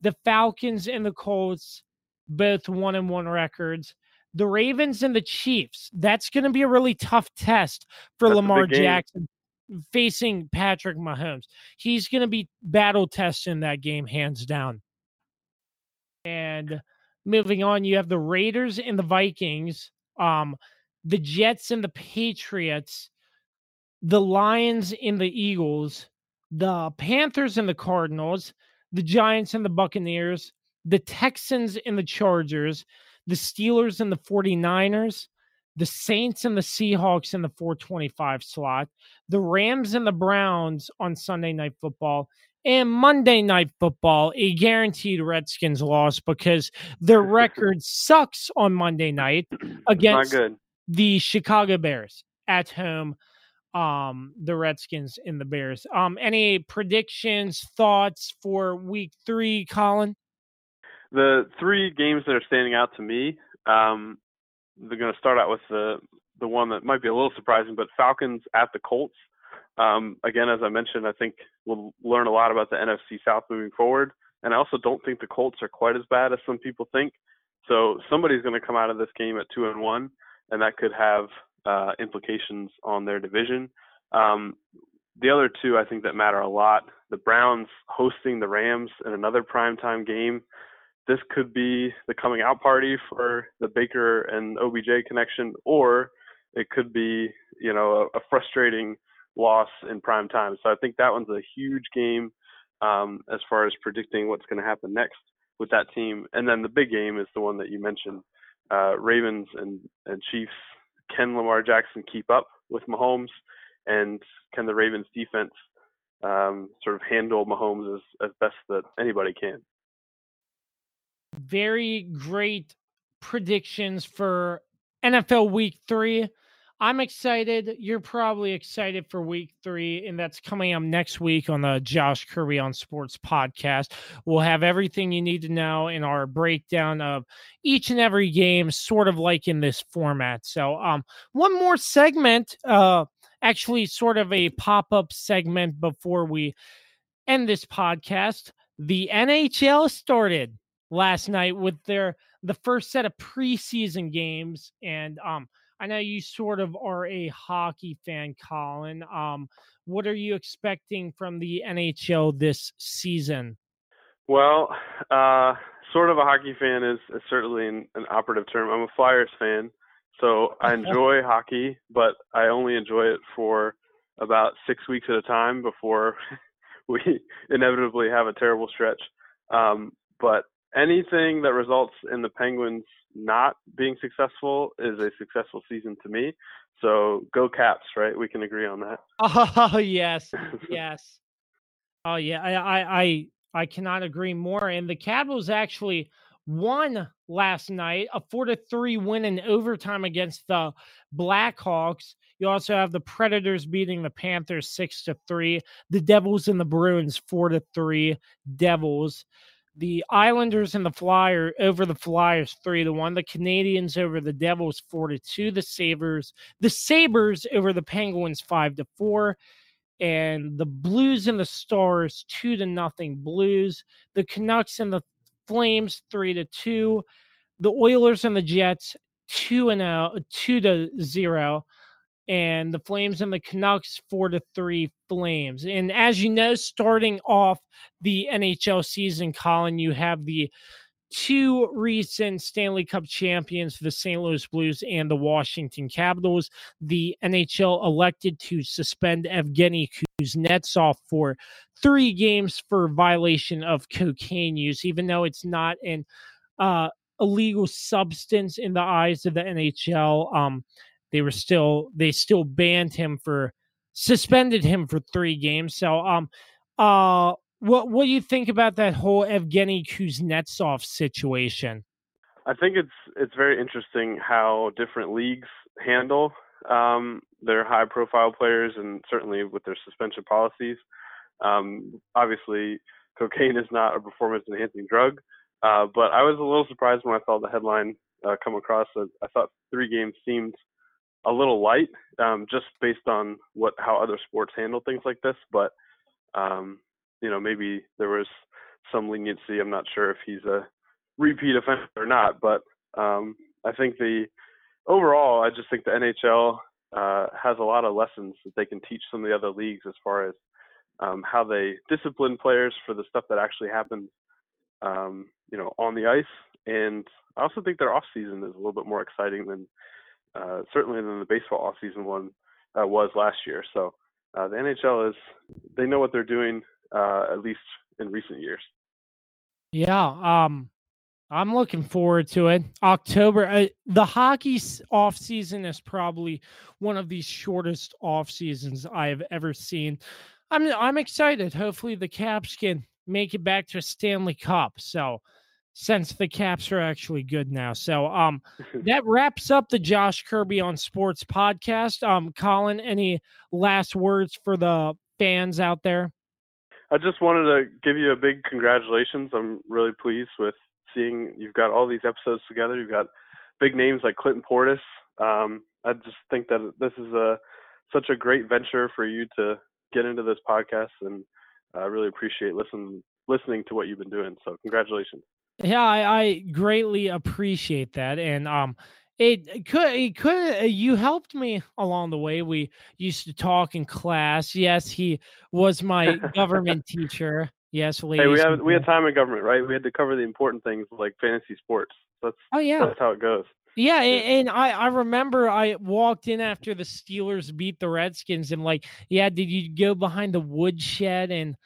the Falcons and the Colts, both one and one records. The Ravens and the Chiefs. That's going to be a really tough test for That's Lamar. Jackson facing Patrick Mahomes. He's going to be battle testing that game, hands down. And moving on, you have the Raiders and the Vikings, um, the Jets and the Patriots, the Lions and the Eagles, the Panthers and the Cardinals, the Giants and the Buccaneers, the Texans and the Chargers, the Steelers and the 49ers, the Saints and the Seahawks in the 425 slot, the Rams and the Browns on Sunday Night Football, and Monday Night Football, a guaranteed Redskins loss because their record sucks on Monday night [clears throat] against the Chicago Bears at home. Um, the Redskins and the Bears. Um, any predictions, thoughts for week three, Colin? The three games that are standing out to me, um, they're going to start out with the the one that might be a little surprising, but Falcons at the Colts. Um, again, as I mentioned, I think we'll learn a lot about the NFC South moving forward. And I also don't think the Colts are quite as bad as some people think. So somebody's going to come out of this game at two and one, and that could have uh, implications on their division. Um, the other two, I think, that matter a lot. The Browns hosting the Rams in another primetime game. This could be the coming out party for the Baker and OBJ connection, or it could be, you know, a, a frustrating loss in prime time. So I think that one's a huge game um, as far as predicting what's going to happen next with that team. And then the big game is the one that you mentioned, uh, Ravens and, and Chiefs. Can Lamar Jackson keep up with Mahomes, and can the Ravens defense um, sort of handle Mahomes as, as best that anybody can? Very great predictions for NFL Week Three. I'm excited. You're probably excited for week three, and that's coming up next week on the Josh Kirby on Sports podcast. We'll have everything you need to know in our breakdown of each and every game, sort of like in this format. So, um, one more segment, uh, actually, sort of a pop up segment before we end this podcast. The NHL started last night with their the first set of preseason games, and um I know you sort of are a hockey fan, Colin. Um, what are you expecting from the NHL this season? Well, uh, sort of a hockey fan is, is certainly an, an, operative term. I'm a Flyers fan, so I [laughs] enjoy hockey, but I only enjoy it for about six weeks at a time before [laughs] we inevitably have a terrible stretch. Um, but anything that results in the Penguins not being successful is a successful season to me. So go Caps, right? We can agree on that. [laughs] Oh yes, [laughs] yes. Oh yeah, I I I, I cannot agree more. And the Capitals actually won last night, a four to three win in overtime against the Blackhawks. You also have the Predators beating the Panthers six to three. The Devils and the Bruins four to three. Devils the Islanders and the Flyer over the Flyers three to one. The Canadiens over the Devils four to two. The Sabres, the Sabres over the Penguins five to four. And the Blues and the Stars two to nothing. Blues. The Canucks and the Flames three to two. The Oilers and the Jets two and out two to zero and the Flames and the Canucks four to three Flames. And as you know, starting off the NHL season, Colin, you have the two recent Stanley Cup champions, the St. Louis Blues and the Washington Capitals. The NHL elected to suspend Evgeny Kuznetsov for three games for violation of cocaine use, even though it's not an uh, illegal substance in the eyes of the NHL. Um, they were still they still banned him for suspended him for three games. So um uh what what do you think about that whole Evgeny Kuznetsov situation? I think it's it's very interesting how different leagues handle um, their high profile players and certainly with their suspension policies. Um, obviously, cocaine is not a performance enhancing drug, uh, but I was a little surprised when I saw the headline uh, come across. I thought three games seemed a little light, um, just based on what how other sports handle things like this. But um, you know, maybe there was some leniency. I'm not sure if he's a repeat offender or not, but um, I think the overall, I just think the NHL uh, has a lot of lessons that they can teach some of the other leagues as far as um, how they discipline players for the stuff that actually happens, um, you know, on the ice. And I also think their off season is a little bit more exciting than uh, certainly than the baseball offseason one uh, was last year. So uh, the NHL is they know what they're doing uh, at least in recent years. Yeah. Um, I'm looking forward to it. October, uh, the hockey off season is probably one of the shortest off seasons I have ever seen. I'm I'm excited. Hopefully, the Caps can make it back to a Stanley Cup. So, since the Caps are actually good now, so um, [laughs] that wraps up the Josh Kirby on Sports podcast. Um, Colin, any last words for the fans out there? I just wanted to give you a big congratulations. I'm really pleased with seeing you've got all these episodes together. You've got big names like Clinton Portis. Um, I just think that this is a such a great venture for you to get into this podcast, and I really appreciate listen listening to what you've been doing. So congratulations. Yeah, I, I greatly appreciate that, and um, it could it could uh, you helped me along the way. We used to talk in class. Yes, he was my government teacher. Yes, ladies. Hey, we have we had time in government, right? We had to cover the important things like fantasy sports. That's oh yeah, that's how it goes. Yeah, and, and I I remember I walked in after the Steelers beat the Redskins and like, yeah, did you go behind the woodshed and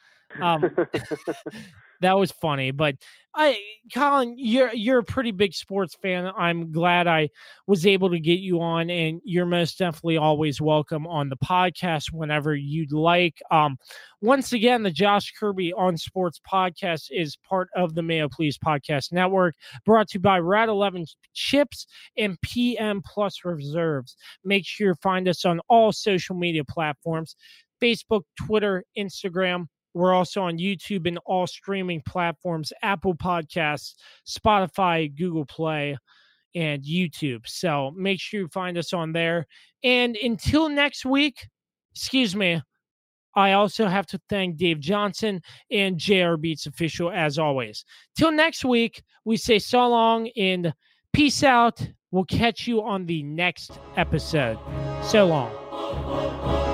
um [laughs] [laughs] that was funny. But I, Colin, you're you're a pretty big sports fan. I'm glad I was able to get you on, and you're most definitely always welcome on the podcast whenever you'd like. Um, once again, the Josh Kirby on Sports podcast is part of the Mayo Please Podcast Network, brought to you by Rat Eleven Chips and PM Plus Reserves. Make sure you find us on all social media platforms. Facebook, Twitter, Instagram, we're also on YouTube and all streaming platforms Apple Podcasts, Spotify, Google Play, and YouTube. So make sure you find us on there. And until next week, excuse me, I also have to thank Dave Johnson and JR Beats Official as always. Till next week, we say so long and peace out. We'll catch you on the next episode. So long.